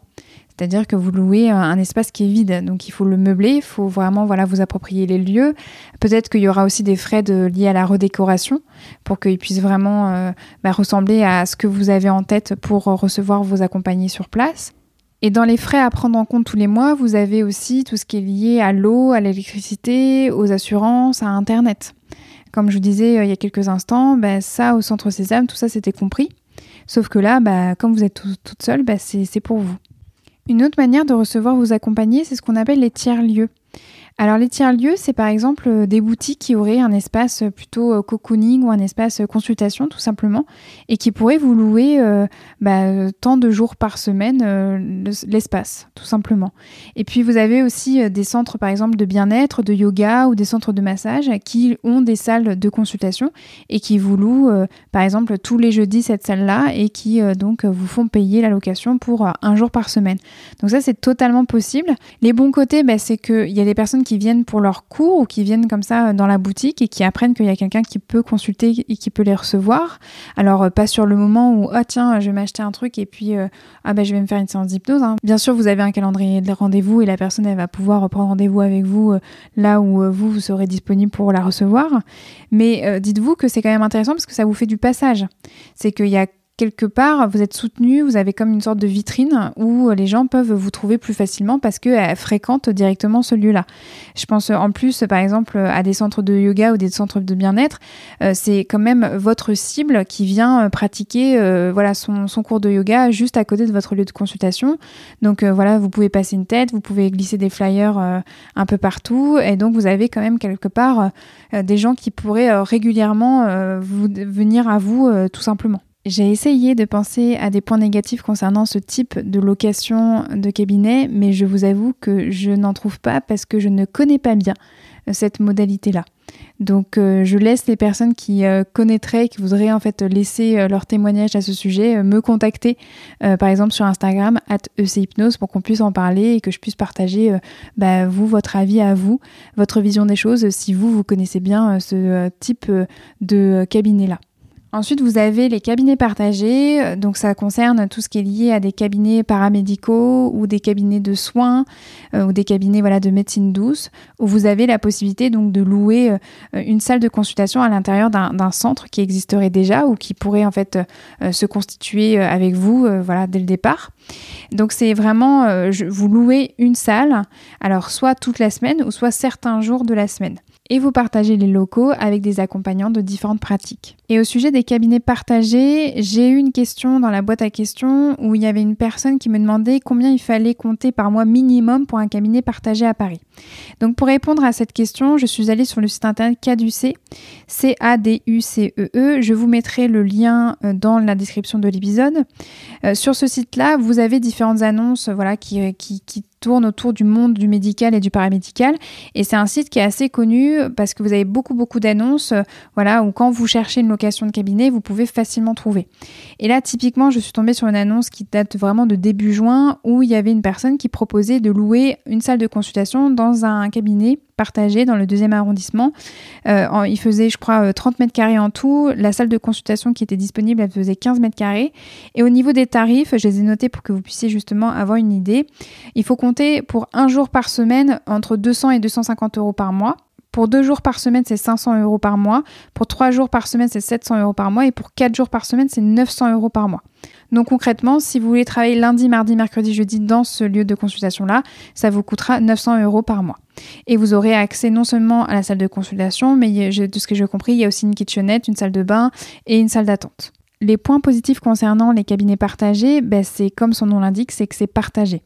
C'est-à-dire que vous louez un espace qui est vide, donc il faut le meubler, il faut vraiment voilà vous approprier les lieux. Peut-être qu'il y aura aussi des frais liés à la redécoration pour qu'ils puissent vraiment euh, bah, ressembler à ce que vous avez en tête pour recevoir vos accompagnés sur place. Et dans les frais à prendre en compte tous les mois, vous avez aussi tout ce qui est lié à l'eau, à l'électricité, aux assurances, à Internet. Comme je vous disais euh, il y a quelques instants, bah, ça au centre Sésame, tout ça c'était compris. Sauf que là, bah, comme vous êtes toute seule, c'est pour vous. Une autre manière de recevoir vos accompagnés, c'est ce qu'on appelle les tiers-lieux. Alors les tiers-lieux, c'est par exemple euh, des boutiques qui auraient un espace euh, plutôt euh, cocooning ou un espace consultation tout simplement et qui pourraient vous louer bah, tant de jours par semaine l'espace tout simplement. Et puis vous avez aussi des centres par exemple de bien-être, de yoga ou des centres de massage qui ont des salles de consultation et qui vous louent par exemple tous les jeudis cette salle-là et qui donc vous font payer la location pour un jour par semaine. Donc ça c'est totalement possible. Les bons côtés, bah, c'est qu'il y a des personnes qui qui viennent pour leur cours ou qui viennent comme ça dans la boutique et qui apprennent qu'il y a quelqu'un qui peut consulter et qui peut les recevoir. Alors pas sur le moment où ah tiens je vais m'acheter un truc et puis ah ben je vais me faire une séance d'hypnose. Hein. Bien sûr vous avez un calendrier de rendez-vous et la personne elle va pouvoir prendre rendez-vous avec vous là où vous vous serez disponible pour la recevoir. Mais dites-vous que c'est quand même intéressant parce que ça vous fait du passage. C'est qu'il y a quelque part, vous êtes soutenu, vous avez comme une sorte de vitrine où les gens peuvent vous trouver plus facilement parce qu'elles fréquentent directement ce lieu-là. Je pense en plus, par exemple, à des centres de yoga ou des centres de bien-être. Euh, c'est quand même votre cible qui vient pratiquer euh, voilà, son, cours de yoga juste à côté de votre lieu de consultation. Donc euh, voilà, vous pouvez passer une tête, vous pouvez glisser des flyers un peu partout et donc vous avez quand même quelque part des gens qui pourraient régulièrement venir à vous tout simplement. J'ai essayé de penser à des points négatifs concernant ce type de location de cabinet, mais je vous avoue que je n'en trouve pas parce que je ne connais pas bien euh, cette modalité-là. Donc euh, je laisse les personnes qui euh, connaîtraient, qui voudraient en fait laisser leur témoignage à ce sujet, me contacter par exemple sur Instagram at echypnose pour qu'on puisse en parler et que je puisse partager bah, vous, votre avis à vous, votre vision des choses si vous, vous connaissez bien ce type de cabinet-là. Ensuite, vous avez les cabinets partagés. Donc, ça concerne tout ce qui est lié à des cabinets paramédicaux ou des cabinets de soins euh, ou des cabinets voilà, de médecine douce où vous avez la possibilité donc de louer euh, une salle de consultation à l'intérieur d'un centre qui existerait déjà ou qui pourrait en fait euh, se constituer avec vous voilà, dès le départ. Donc, c'est vraiment, vous louez une salle, alors soit toute la semaine ou soit certains jours de la semaine et vous partagez les locaux avec des accompagnants de différentes pratiques. Et au sujet des cabinets partagés, j'ai eu une question dans la boîte à questions où il y avait une personne qui me demandait combien il fallait compter par mois minimum pour un cabinet partagé à Paris. Donc pour répondre à cette question, je suis allée sur le site internet Caducé, C-A-D-U-C-E-E. -E. Je vous mettrai le lien euh, dans la description de l'épisode. Euh, sur ce site-là, vous avez différentes annonces voilà, qui, qui, qui tourne autour du monde du médical et du paramédical. Et c'est un site qui est assez connu parce que vous avez beaucoup, beaucoup d'annonces, euh, voilà, où quand vous cherchez une location de cabinet, vous pouvez facilement trouver. Et là, typiquement, je suis tombée sur une annonce qui date vraiment de début juin où il y avait une personne qui proposait de louer une salle de consultation dans un cabinet partagé dans le deuxième arrondissement. Euh, il faisait, je crois, 30 euh, mètres carrés en tout. La salle de consultation qui était disponible, elle faisait 15 mètres carrés. Et au niveau des tarifs, je les ai notés pour que vous puissiez justement avoir une idée. Il faut compter pour un jour par semaine entre 200 et 250 euros par mois. Pour deux jours par semaine, c'est 500 euros par mois. Pour trois jours par semaine, c'est 700 euros par mois. Et pour quatre jours par semaine, c'est 900 euros par mois. Donc concrètement, si vous voulez travailler lundi, mardi, mercredi, jeudi dans ce lieu de consultation-là, ça vous coûtera 900 euros par mois. Et vous aurez accès non seulement à la salle de consultation, mais de ce que j'ai compris, il y a aussi une kitchenette, une salle de bain et une salle d'attente. Les points positifs concernant les cabinets partagés, ben, c'est comme son nom l'indique, c'est que c'est partagé.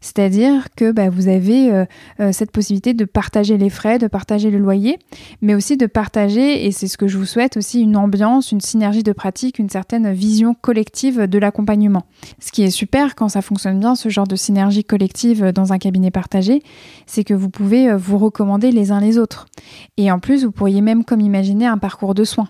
C'est-à-dire que bah, vous avez euh, euh, cette possibilité de partager les frais, de partager le loyer, mais aussi de partager, et c'est ce que je vous souhaite aussi, une ambiance, une synergie de pratique, une certaine vision collective de l'accompagnement. Ce qui est super quand ça fonctionne bien, ce genre de synergie collective dans un cabinet partagé, c'est que vous pouvez euh, vous recommander les uns les autres. Et en plus, vous pourriez même comme imaginer un parcours de soins.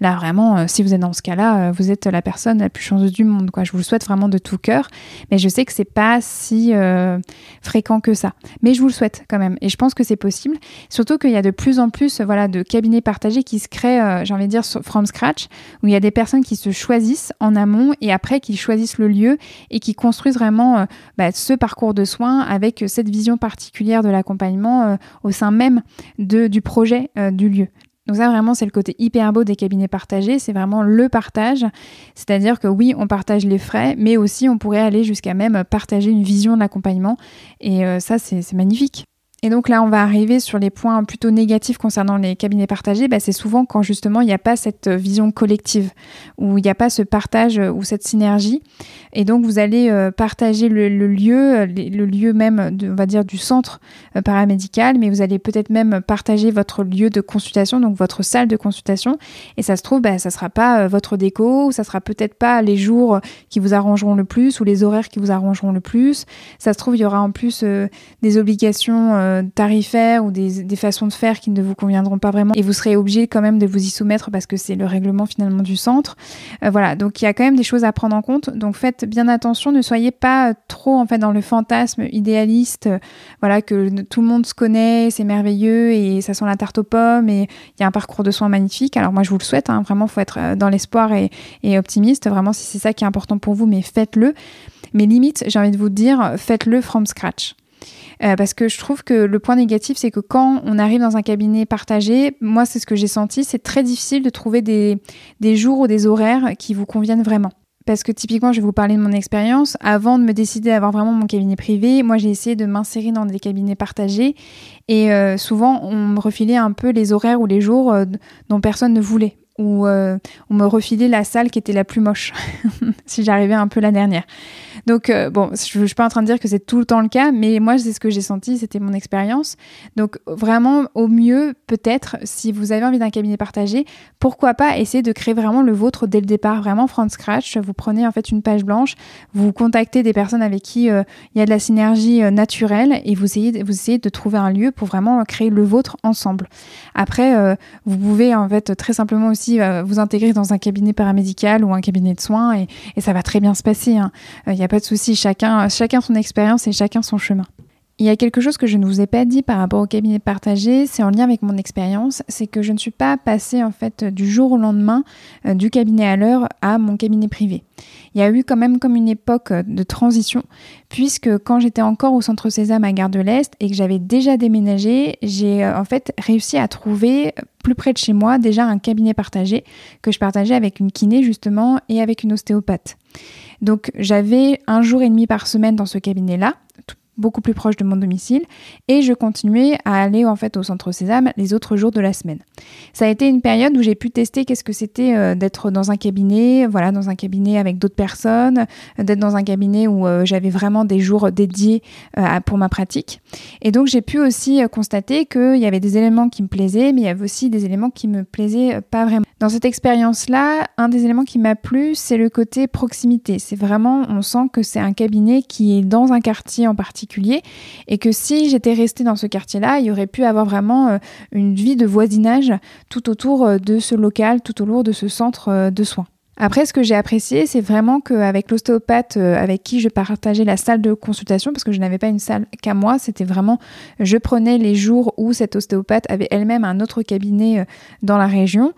Là, vraiment, euh, si vous êtes dans ce cas-là, euh, vous êtes la personne la plus chanceuse du monde. Quoi. Je vous le souhaite vraiment de tout cœur. Mais je sais que c'est pas si euh, fréquent que ça. Mais je vous le souhaite quand même. Et je pense que c'est possible. Surtout qu'il y a de plus en plus voilà, de cabinets partagés qui se créent, j'ai envie de dire, from scratch, où il y a des personnes qui se choisissent en amont et après qui choisissent le lieu et qui construisent vraiment bah, ce parcours de soins avec cette vision particulière de l'accompagnement au sein même du projet du lieu. Donc ça vraiment c'est le côté hyper beau des cabinets partagés, c'est vraiment le partage, c'est-à-dire que oui on partage les frais, mais aussi on pourrait aller jusqu'à même partager une vision de l'accompagnement. Et euh, ça c'est magnifique. Et donc là, on va arriver sur les points plutôt négatifs concernant les cabinets partagés. Bah, c'est souvent quand justement il n'y a pas cette vision collective, où il n'y a pas ce partage euh, ou cette synergie. Et donc vous allez euh, partager le, lieu, le lieu même, on va dire, du centre euh, paramédical, mais vous allez peut-être même partager votre lieu de consultation, donc votre salle de consultation. Et ça se trouve, bah, ça ne sera pas votre déco, ou ça sera peut-être pas les jours qui vous arrangeront le plus ou les horaires qui vous arrangeront le plus. Ça se trouve, il y aura en plus des obligations euh, tarifaires ou des, des, façons de faire qui ne vous conviendront pas vraiment et vous serez obligé quand même de vous y soumettre parce que c'est le règlement finalement du centre. Euh, voilà, donc il y a quand même des choses à prendre en compte. Donc faites bien attention, ne soyez pas trop en fait dans le fantasme idéaliste, voilà que tout le monde se connaît, c'est merveilleux et ça sent la tarte aux pommes et il y a un parcours de soins magnifique. Alors moi je vous le souhaite, hein, vraiment faut être dans l'espoir et, et optimiste, vraiment si c'est ça qui est important pour vous, mais faites-le. Mais limite, j'ai envie de vous dire, faites-le from scratch. Euh, parce que je trouve que le point négatif, c'est que quand on arrive dans un cabinet partagé, moi c'est ce que j'ai senti, c'est très difficile de trouver des, des jours ou des horaires qui vous conviennent vraiment. Parce que typiquement, je vais vous parler de mon expérience. Avant de me décider à avoir vraiment mon cabinet privé, moi j'ai essayé de m'insérer dans des cabinets partagés. Et euh, souvent, on me refilait un peu les horaires ou les jours euh, dont personne ne voulait. Ou on me refilait la salle qui était la plus moche, si j'arrivais un peu la dernière. Donc, euh, bon, je ne suis pas en train de dire que c'est tout le temps le cas, mais moi, c'est ce que j'ai senti, c'était mon expérience. Donc, vraiment, au mieux, peut-être, si vous avez envie d'un cabinet partagé, pourquoi pas essayer de créer vraiment le vôtre dès le départ, vraiment from scratch. Vous prenez en fait une page blanche, vous contactez des personnes avec qui euh, il y a de la synergie euh, naturelle et vous essayez, de trouver un lieu pour vraiment créer le vôtre ensemble. Après, vous pouvez en fait très simplement aussi vous intégrer dans un cabinet paramédical ou un cabinet de soins et, et ça va très bien se passer. Hein. Il y a pas de souci, chacun, chacun son expérience et chacun son chemin. Il y a quelque chose que je ne vous ai pas dit par rapport au cabinet partagé, c'est en lien avec mon expérience, c'est que je ne suis pas passée en fait du jour au lendemain euh, du cabinet à l'heure à mon cabinet privé. Il y a eu quand même comme une époque de transition, puisque quand j'étais encore au centre Sésame à Gare de l'Est et que j'avais déjà déménagé, j'ai euh, en fait réussi à trouver plus près de chez moi déjà un cabinet partagé que je partageais avec une kiné justement et avec une ostéopathe. Donc j'avais un jour et demi par semaine dans ce cabinet-là, beaucoup plus proche de mon domicile et je continuais à aller en fait au centre Sésame les autres jours de la semaine. Ça a été une période où j'ai pu tester qu'est-ce que c'était euh, d'être dans un cabinet, voilà, dans un cabinet avec d'autres personnes, d'être dans un cabinet où euh, j'avais vraiment des jours dédiés euh, pour ma pratique. Et donc j'ai pu aussi constater qu'il y avait des éléments qui me plaisaient, mais il y avait aussi des éléments qui me plaisaient pas vraiment. Dans cette expérience-là, un des éléments qui m'a plu, c'est le côté proximité. C'est vraiment, on sent que c'est un cabinet qui est dans un quartier en particulier et que si j'étais restée dans ce quartier-là, il y aurait pu avoir vraiment euh, une vie de voisinage tout autour euh, de ce local, tout autour de ce centre euh, de soins. Après, ce que j'ai apprécié, c'est vraiment qu'avec l'ostéopathe avec qui je partageais la salle de consultation, parce que je n'avais pas une salle qu'à moi, c'était vraiment, je prenais les jours où cette ostéopathe avait elle-même un autre cabinet dans la région,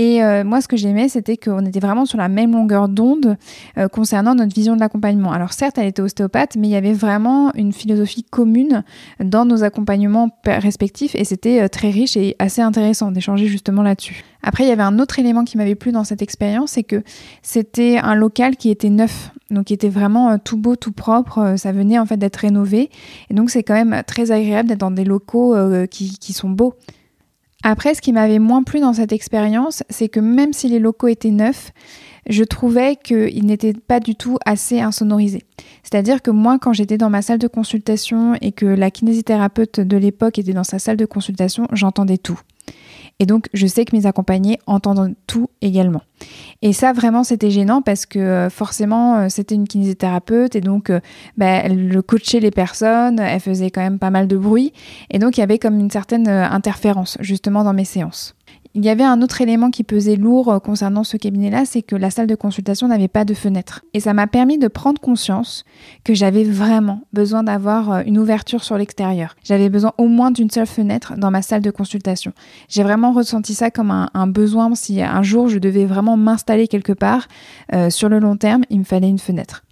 et euh, moi, ce que j'aimais, c'était qu'on était vraiment sur la même longueur d'onde euh, concernant notre vision de l'accompagnement. Alors certes, elle était ostéopathe, mais il y avait vraiment une philosophie commune dans nos accompagnements respectifs et c'était euh, très riche et assez intéressant d'échanger justement là-dessus. Après, il y avait un autre élément qui m'avait plu dans cette expérience, c'est que c'était un local qui était neuf, donc qui était vraiment tout beau, tout propre. Ça venait en fait d'être rénové, et donc c'est quand même très agréable d'être dans des locaux qui, qui sont beaux. Après, ce qui m'avait moins plu dans cette expérience, c'est que même si les locaux étaient neufs, je trouvais qu'ils n'étaient pas du tout assez insonorisés. C'est-à-dire que moi, quand j'étais dans ma salle de consultation et que la kinésithérapeute de l'époque était dans sa salle de consultation, j'entendais tout. Et donc, je sais que mes accompagnés entendent tout également. Et ça, vraiment, c'était gênant parce que euh, forcément, euh, c'était une kinésithérapeute et donc, euh, bah, elle coachait les personnes, elle faisait quand même pas mal de bruit. Et donc, il y avait comme une certaine interférence, justement, dans mes séances. Il y avait un autre élément qui pesait lourd euh, concernant ce cabinet-là, c'est que la salle de consultation n'avait pas de fenêtre. Et ça m'a permis de prendre conscience que j'avais vraiment besoin d'avoir euh, une ouverture sur l'extérieur. J'avais besoin au moins d'une seule fenêtre dans ma salle de consultation. J'ai vraiment ressenti ça comme un, besoin. Si un jour je devais vraiment m'installer quelque part, euh, sur le long terme, il me fallait une fenêtre.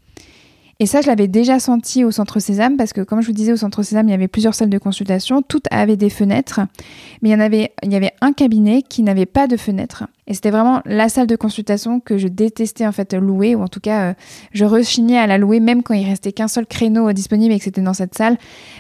Et ça, je l'avais déjà senti au Centre Sésame parce que, comme je vous disais, au Centre Sésame, il y avait plusieurs salles de consultation. Toutes avaient des fenêtres, mais il y en avait, il y avait un cabinet qui n'avait pas de fenêtre. Et c'était vraiment la salle de consultation que je détestais en fait louer, ou en tout cas, euh, je rechignais à la louer, même quand il restait qu'un seul créneau disponible et que c'était dans cette salle.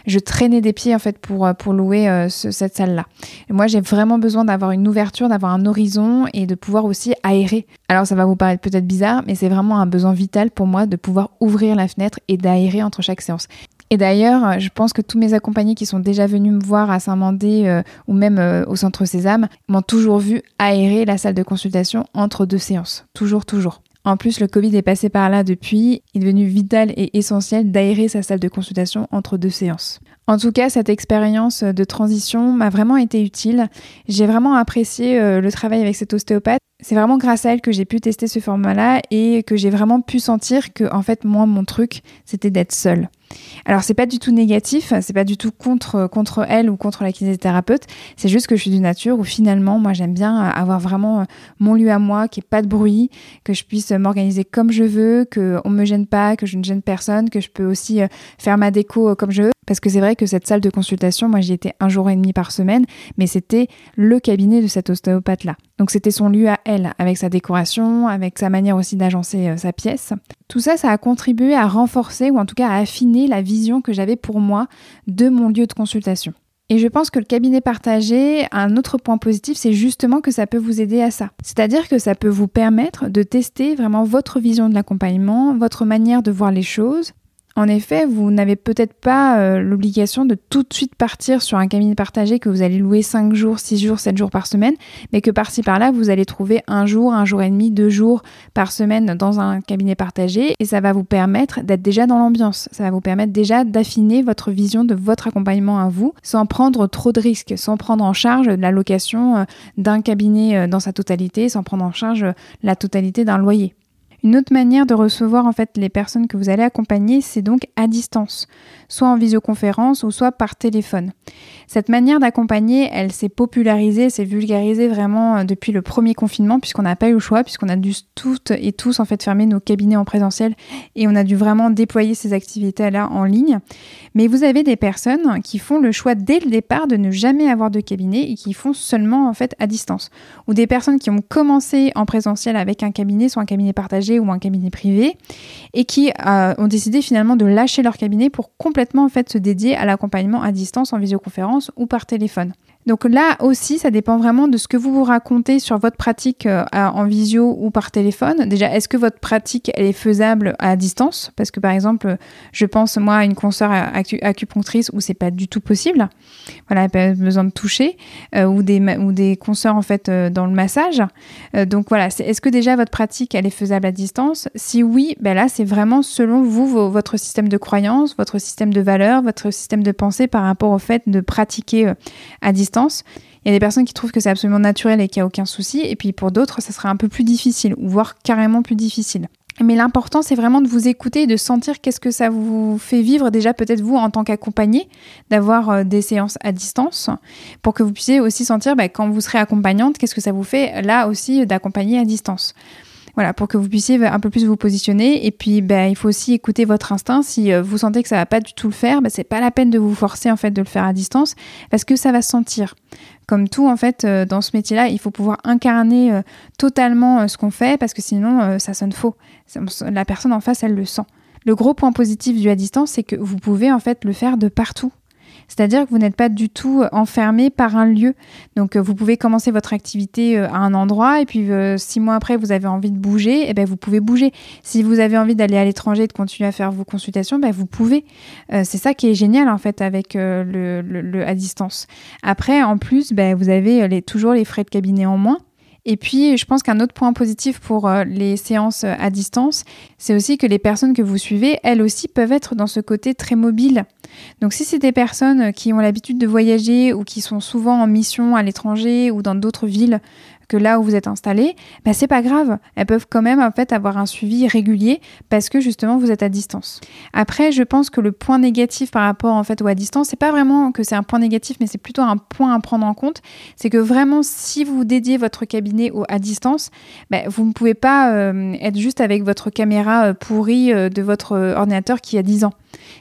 Je traînais des pieds en fait pour, euh, louer euh, cette salle-là. Moi, j'ai vraiment besoin d'avoir une ouverture, d'avoir un horizon et de pouvoir aussi aérer. Alors, ça va vous paraître peut-être bizarre, mais c'est vraiment un besoin vital pour moi de pouvoir ouvrir la fenêtre et d'aérer entre chaque séance. Et d'ailleurs, je pense que tous mes accompagnés qui sont déjà venus me voir à Saint-Mandé euh, ou même euh, au Centre Sésame m'ont toujours vu aérer la salle de consultation entre deux séances. Toujours, toujours. En plus, le Covid est passé par là depuis. Il est devenu vital et essentiel d'aérer sa salle de consultation entre deux séances. En tout cas, cette expérience de transition m'a vraiment été utile. J'ai vraiment apprécié euh, le travail avec cette ostéopathe. C'est vraiment grâce à elle que j'ai pu tester ce format-là et que j'ai vraiment pu sentir que, en fait, moi, mon truc, c'était d'être seule. Alors c'est pas du tout négatif, c'est pas du tout contre contre elle ou contre la kinésithérapeute, c'est juste que je suis d'une nature où finalement moi j'aime bien avoir vraiment mon lieu à moi, n'y ait pas de bruit, que je puisse m'organiser comme je veux, que on me gêne pas, que je ne gêne personne, que je peux aussi euh, faire ma déco euh, comme je veux parce que c'est vrai que cette salle de consultation, moi j'y étais un jour et demi par semaine, mais c'était le cabinet de cette ostéopathe là. Donc c'était son lieu à elle, avec sa décoration, avec sa manière aussi d'agencer euh, sa pièce. Tout ça, ça a contribué à renforcer ou en tout cas à affiner la vision que j'avais pour moi de mon lieu de consultation. Et je pense que le cabinet partagé, un autre point positif, c'est justement que ça peut vous aider à ça. C'est-à-dire que ça peut vous permettre de tester vraiment votre vision de l'accompagnement, votre manière de voir les choses, en effet, vous n'avez peut-être pas euh, l'obligation de tout de suite partir sur un cabinet partagé que vous allez louer 5 jours, 6 jours, 7 jours par semaine, mais que par-ci par-là, vous allez trouver un jour, un jour et demi, deux jours par semaine dans un cabinet partagé et ça va vous permettre d'être déjà dans l'ambiance. Ça va vous permettre déjà d'affiner votre vision de votre accompagnement à vous sans prendre trop de risques, sans prendre en charge la location euh, d'un cabinet euh, dans sa totalité, sans prendre en charge la totalité d'un loyer. Une autre manière de recevoir en fait les personnes que vous allez accompagner, c'est donc à distance, soit en visioconférence ou soit par téléphone. Cette manière d'accompagner, elle s'est popularisée, s'est vulgarisée vraiment euh, depuis le premier confinement puisqu'on n'a pas eu le choix, puisqu'on a dû toutes et tous en fait fermer nos cabinets en présentiel et on a dû vraiment déployer ces activités-là en ligne. Mais vous avez des personnes qui font le choix dès le départ de ne jamais avoir de cabinet et qui font seulement en fait à distance. Ou des personnes qui ont commencé en présentiel avec un cabinet, soit un cabinet partagé ou un cabinet privé et qui euh, ont décidé finalement de lâcher leur cabinet pour complètement en fait se dédier à l'accompagnement à distance en visioconférence ou par téléphone. Donc là aussi, ça dépend vraiment de ce que vous vous racontez sur votre pratique euh, en visio ou par téléphone. Déjà, est-ce que votre pratique elle est faisable à distance? Parce que par exemple, je pense moi à une consoeur acupunctrice où c'est pas du tout possible. Voilà, elle a besoin de toucher euh, ou des ou des consoeurs en fait euh, dans le massage. donc voilà, est-ce que déjà votre pratique elle est faisable à distance? Si oui, ben là c'est vraiment selon vous votre système de croyance, votre système de valeurs, votre système de pensée par rapport au fait de pratiquer à distance il y a des personnes qui trouvent que c'est absolument naturel et qu'il n'y a aucun souci, et puis pour d'autres, ça sera un peu plus difficile, voire carrément plus difficile. Mais l'important, c'est vraiment de vous écouter et de sentir qu'est-ce que ça vous fait vivre déjà peut-être vous en tant qu'accompagné, d'avoir euh, des séances à distance, pour que vous puissiez aussi sentir bah, quand vous serez accompagnante, qu'est-ce que ça vous fait là aussi d'accompagner à distance. Voilà, pour que vous puissiez un peu plus vous positionner. Et puis, ben, il faut aussi écouter votre instinct. Si euh, vous sentez que ça va pas du tout le faire, ben, c'est pas la peine de vous forcer en de le faire à distance, parce que ça va se sentir. Comme tout en fait euh, dans ce métier-là, il faut pouvoir incarner euh, totalement ce qu'on fait, parce que sinon ça sonne faux. La personne en face, elle le sent. Le gros point positif du à distance, c'est que vous pouvez en fait le faire de partout. C'est-à-dire que vous n'êtes pas du tout euh, enfermé par un lieu. Donc euh, vous pouvez commencer votre activité euh, à un endroit et puis six mois après vous avez envie de bouger, et eh ben vous pouvez bouger. Si vous avez envie d'aller à l'étranger et de continuer à faire vos consultations, ben vous pouvez. c'est ça qui est génial en fait avec le, à distance. Après en plus, ben, vous avez toujours les frais de cabinet en moins. Et puis, je pense qu'un autre point positif pour euh, les séances euh, à distance, c'est aussi que les personnes que vous suivez, elles aussi, peuvent être dans ce côté très mobile. Donc, si c'est des personnes qui ont l'habitude de voyager ou qui sont souvent en mission à l'étranger ou dans d'autres villes que là où vous êtes installé, bah c'est pas grave. Elles peuvent quand même en fait avoir un suivi régulier parce que justement vous êtes à distance. Après, je pense que le point négatif par rapport en fait ou à distance, c'est pas vraiment que c'est un point négatif, mais c'est plutôt un point à prendre en compte. C'est que vraiment, si vous dédiez votre cabinet au, à distance, bah, vous ne pouvez pas euh, être juste avec votre caméra euh, pourrie euh, de votre ordinateur qui a 10 ans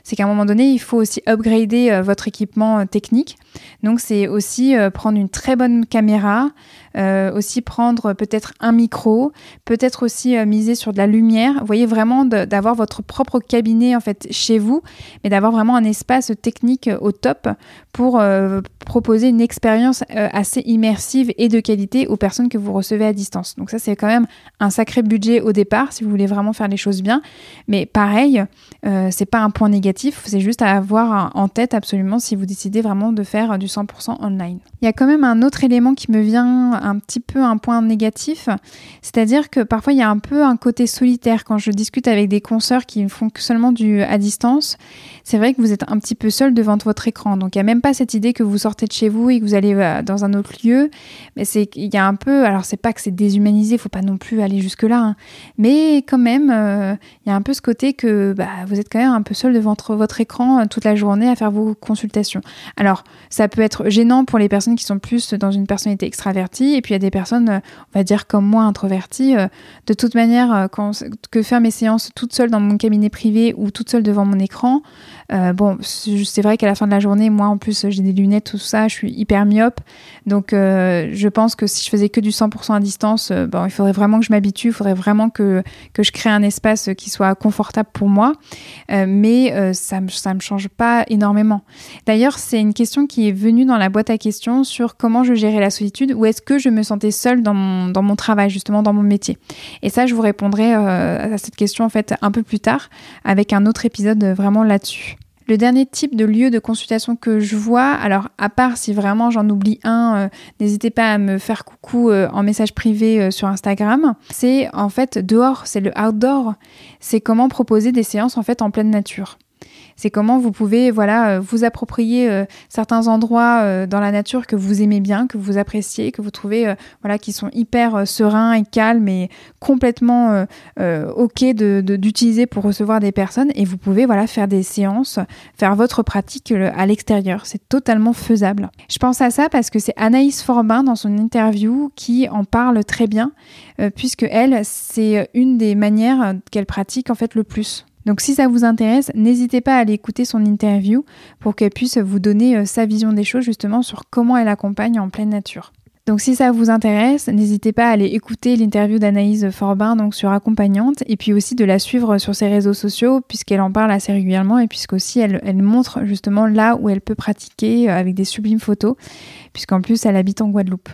c'est qu'à un moment donné, il faut aussi upgrader votre équipement technique. Donc c'est aussi prendre une très bonne caméra, euh, aussi prendre peut-être un micro, peut-être aussi euh, miser sur de la lumière. Vous voyez vraiment d'avoir votre propre cabinet en fait chez vous, mais d'avoir vraiment un espace technique au top pour euh, proposer une expérience assez immersive et de qualité aux personnes que vous recevez à distance. Donc ça c'est quand même un sacré budget au départ si vous voulez vraiment faire les choses bien, mais pareil, c'est pas un point négatif, c'est juste à avoir en tête absolument si vous décidez vraiment de faire du 100% online. Il y a quand même un autre élément qui me vient un petit peu un point négatif, c'est-à-dire que parfois il y a un peu un côté solitaire quand je discute avec des consoeurs qui font seulement du à distance. C'est vrai que vous êtes un petit peu seul devant votre écran, donc il n'y a même pas cette idée que vous sortez de chez vous et que vous allez euh, dans un autre lieu. Mais c'est il y a un peu, alors c'est pas que c'est déshumanisé, faut pas non plus aller jusque là, hein, mais quand même euh, il y a un peu ce côté que bah, vous êtes quand même un peu seul devant votre écran euh, toute la journée à faire vos consultations. Alors ça peut être gênant pour les personnes qui sont plus dans une personnalité extravertie, et puis il y a des personnes, euh, on va dire comme moi, introverties. Euh, de toute manière, que faire mes séances toute seule dans mon cabinet privé ou toute seule devant mon écran, bon, c'est vrai qu'à la fin de la journée, moi en plus j'ai des lunettes, tout ça, je suis hyper myope, donc je pense que si je faisais que du 100% à distance, bon, il faudrait vraiment que je m'habitue, il faudrait vraiment que, que je crée un espace qui soit confortable pour moi, mais ça ne ça me change pas énormément. D'ailleurs, c'est une question qui est venue dans la boîte à questions sur comment je gérais la solitude ou est-ce que je me sentais seule dans mon, dans mon travail, justement dans mon métier. Et ça, je vous répondrai euh, à cette question en fait un peu plus tard avec un autre épisode vraiment là-dessus. Le dernier type de lieu de consultation que je vois, alors à part si vraiment j'en oublie un, euh, n'hésitez pas à me faire coucou euh, en message privé sur Instagram, c'est en fait dehors, c'est le outdoor, c'est comment proposer des séances en fait en pleine nature. C'est comment vous pouvez voilà euh, vous approprier euh, certains endroits euh, dans la nature que vous aimez bien, que vous appréciez, que vous trouvez voilà qui sont hyper sereins et calmes et complètement ok d'utiliser pour recevoir des personnes et vous pouvez voilà faire des séances, faire votre pratique à l'extérieur. C'est totalement faisable. Je pense à ça parce que c'est Anaïs Forbin dans son interview qui en parle très bien puisque elle c'est une des manières qu'elle pratique en fait le plus. Donc si ça vous intéresse, n'hésitez pas à aller écouter son interview pour qu'elle puisse vous donner euh, sa vision des choses justement sur comment elle accompagne en pleine nature. Donc si ça vous intéresse, n'hésitez pas à aller écouter l'interview d'Anaïse Forbin donc sur accompagnante et puis aussi de la suivre sur ses réseaux sociaux puisqu'elle en parle assez régulièrement et puisqu'aussi elle, montre justement là où elle peut pratiquer euh, avec des sublimes photos puisqu'en plus elle habite en Guadeloupe.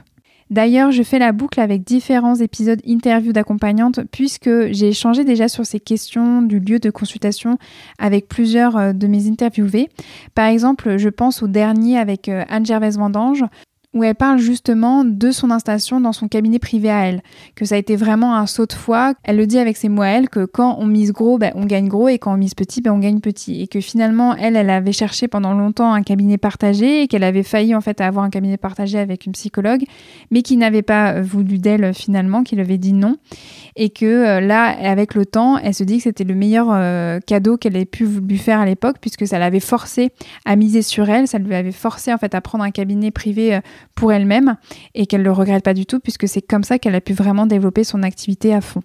D'ailleurs, je fais la boucle avec différents épisodes interviews d'accompagnantes puisque j'ai échangé déjà sur ces questions du lieu de consultation avec plusieurs euh, de mes interviewés. Par exemple, je pense au dernier avec euh, Anne Gervaise Vendange où elle parle justement de son installation dans son cabinet privé à elle, que ça a été vraiment un saut de foi. Elle le dit avec ses mots à elle, que quand on mise gros, ben, on gagne gros, et quand on mise petit, ben, on gagne petit. Et que finalement, elle, elle avait cherché pendant longtemps un cabinet partagé, et qu'elle avait failli en fait avoir un cabinet partagé avec une psychologue, mais qui n'avait pas voulu d'elle finalement, qui lui avait dit non. Et que euh, là, avec le temps, elle se dit que c'était le meilleur euh, cadeau qu'elle ait pu lui faire à l'époque, puisque ça l'avait forcé à miser sur elle, ça lui avait forcé en fait à prendre un cabinet privé euh, pour elle-même et qu'elle le regrette pas du tout puisque c'est comme ça qu'elle a pu vraiment développer son activité à fond.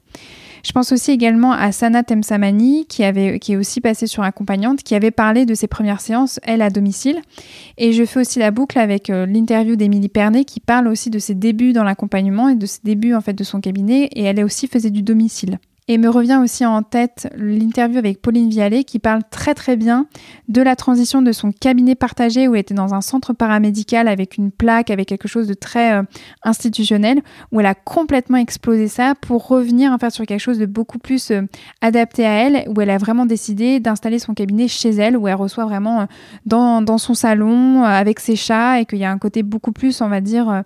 Je pense aussi également à Sana Temsamani, qui, avait, qui est aussi passée sur accompagnante, qui avait parlé de ses premières séances, elle, à domicile. Et je fais aussi la boucle avec euh, l'interview d'Émilie Pernet, qui parle aussi de ses débuts dans l'accompagnement et de ses débuts en fait de son cabinet. Et elle aussi faisait du domicile. Et me revient aussi en tête l'interview avec Pauline Vialet qui parle très très bien de la transition de son cabinet partagé où elle était dans un centre paramédical avec une plaque, avec quelque chose de très euh, institutionnel, où elle a complètement explosé ça pour revenir en fait sur quelque chose de beaucoup plus euh, adapté à elle, où elle a vraiment décidé d'installer son cabinet chez elle, où elle reçoit vraiment euh, dans, dans, son salon avec ses chats et qu'il y a un côté beaucoup plus, on va dire,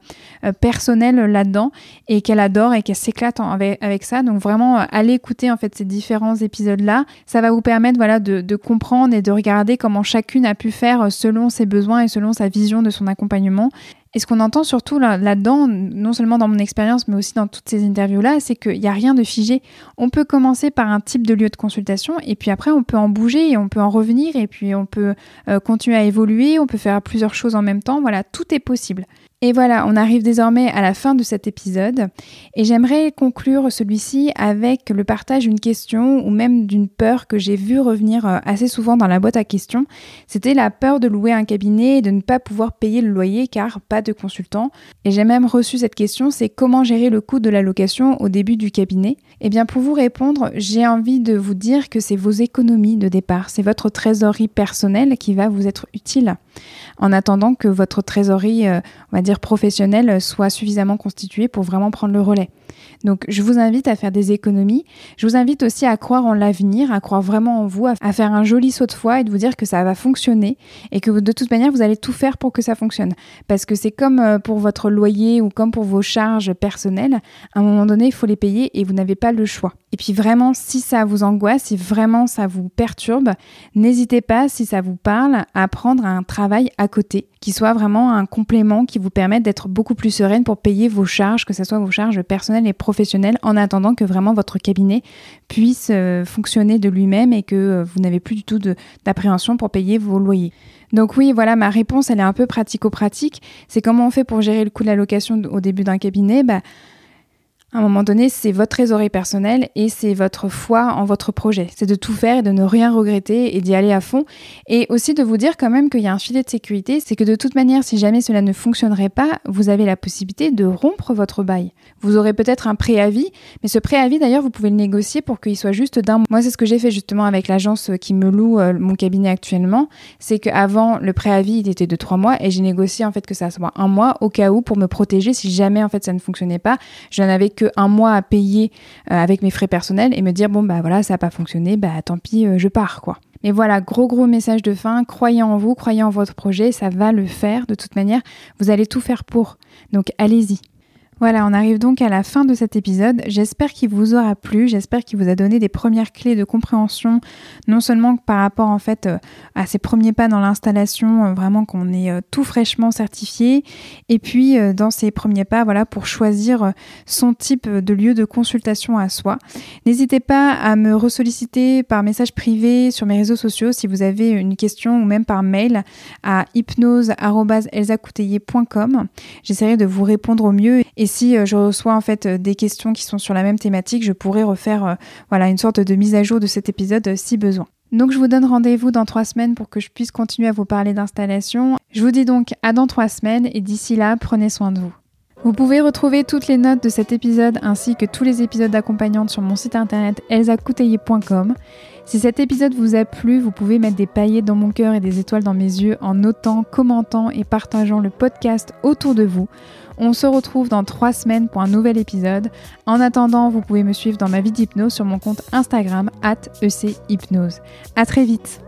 personnel là-dedans et qu'elle adore et qu'elle s'éclate avec, avec ça. Donc vraiment aller écouter en fait ces différents épisodes-là. Ça va vous permettre voilà, de, comprendre et de regarder comment chacune a pu faire selon ses besoins et selon sa vision de son accompagnement. Et ce qu'on entend surtout là-dedans, non seulement dans mon expérience, mais aussi dans toutes ces interviews-là, c'est qu'il n'y a rien de figé. On peut commencer par un type de lieu de consultation, et puis après, on peut en bouger, et on peut en revenir, et puis on peut euh, continuer à évoluer, on peut faire plusieurs choses en même temps. Voilà, tout est possible. Et voilà, on arrive désormais à la fin de cet épisode et j'aimerais conclure celui-ci avec le partage d'une question ou même d'une peur que j'ai vu revenir euh, assez souvent dans la boîte à questions. C'était la peur de louer un cabinet et de ne pas pouvoir payer le loyer car pas de consultant. Et j'ai même reçu cette question, c'est comment gérer le coût de la location au début du cabinet? Eh bien pour vous répondre, j'ai envie de vous dire que c'est vos économies de départ, c'est votre trésorerie personnelle qui va vous être utile en attendant que votre trésorerie, euh, on va dire professionnelle, soit suffisamment constituée pour vraiment prendre le relais. Donc je vous invite à faire des économies. Je vous invite aussi à croire en l'avenir, à croire vraiment en vous, à faire un joli saut de foi et de vous dire que ça va fonctionner et que de toute manière vous allez tout faire pour que ça fonctionne. Parce que c'est comme euh, pour votre loyer ou comme pour vos charges personnelles, à un moment donné il faut les payer et vous n'avez pas le choix. Et puis vraiment, si ça vous angoisse, si vraiment ça vous perturbe, n'hésitez pas, si ça vous parle, à prendre un travail à côté, qui soit vraiment un complément qui vous permette d'être beaucoup plus sereine pour payer vos charges, que ce soit vos charges personnelles et professionnelles, en attendant que vraiment votre cabinet puisse euh, fonctionner de lui-même et que euh, vous n'avez plus du tout d'appréhension pour payer vos loyers. Donc oui, voilà, ma réponse, elle est un peu pratico-pratique. C'est comment on fait pour gérer le coût de la location au début d'un cabinet? Bah, à un moment donné, c'est votre trésorerie personnelle et c'est votre foi en votre projet. C'est de tout faire et de ne rien regretter et d'y aller à fond. Et aussi de vous dire quand même qu'il y a un filet de sécurité, c'est que de toute manière, si jamais cela ne fonctionnerait pas, vous avez la possibilité de rompre votre bail. Vous aurez peut-être un préavis, mais ce préavis d'ailleurs, vous pouvez le négocier pour qu'il soit juste d'un mois. Moi, c'est ce que j'ai fait justement avec l'agence qui me loue euh, mon cabinet actuellement. C'est qu'avant, le préavis, il était de trois mois et j'ai négocié en fait que ça soit un mois au cas où pour me protéger si jamais en fait ça ne fonctionnait pas. Je n'avais un mois à payer euh, avec mes frais personnels et me dire bon bah voilà ça n'a pas fonctionné, bah tant pis euh, je pars quoi. Mais voilà, gros gros message de fin, croyez en vous, croyez en votre projet, ça va le faire de toute manière, vous allez tout faire pour. Donc allez-y. Voilà, on arrive donc à la fin de cet épisode. J'espère qu'il vous aura plu, j'espère qu'il vous a donné des premières clés de compréhension, non seulement par rapport en fait euh, à ces premiers pas dans l'installation, euh, vraiment qu'on est euh, tout fraîchement certifié, et puis dans ces premiers pas, voilà, pour choisir son type de lieu de consultation à soi. N'hésitez pas à me ressolliciter par message privé sur mes réseaux sociaux si vous avez une question ou même par mail à hypnose@elsacouteiller.com. J'essaierai de vous répondre au mieux si euh, je reçois en fait euh, des questions qui sont sur la même thématique, je pourrais refaire euh, voilà une sorte de mise à jour de cet épisode si besoin. Donc je vous donne rendez-vous dans trois semaines pour que je puisse continuer à vous parler d'installation. Je vous dis donc à dans trois semaines et d'ici là, prenez soin de vous. Vous pouvez retrouver toutes les notes de cet épisode ainsi que tous les épisodes d'accompagnante sur mon site internet elsacouteiller.com. Si cet épisode vous a plu, vous pouvez mettre des paillettes dans mon cœur et des étoiles dans mes yeux en notant, commentant et partageant le podcast autour de vous. On se retrouve dans trois semaines pour un nouvel épisode. En attendant, vous pouvez me suivre dans ma vie d'hypnose sur mon compte Instagram at ECHypnose. À très vite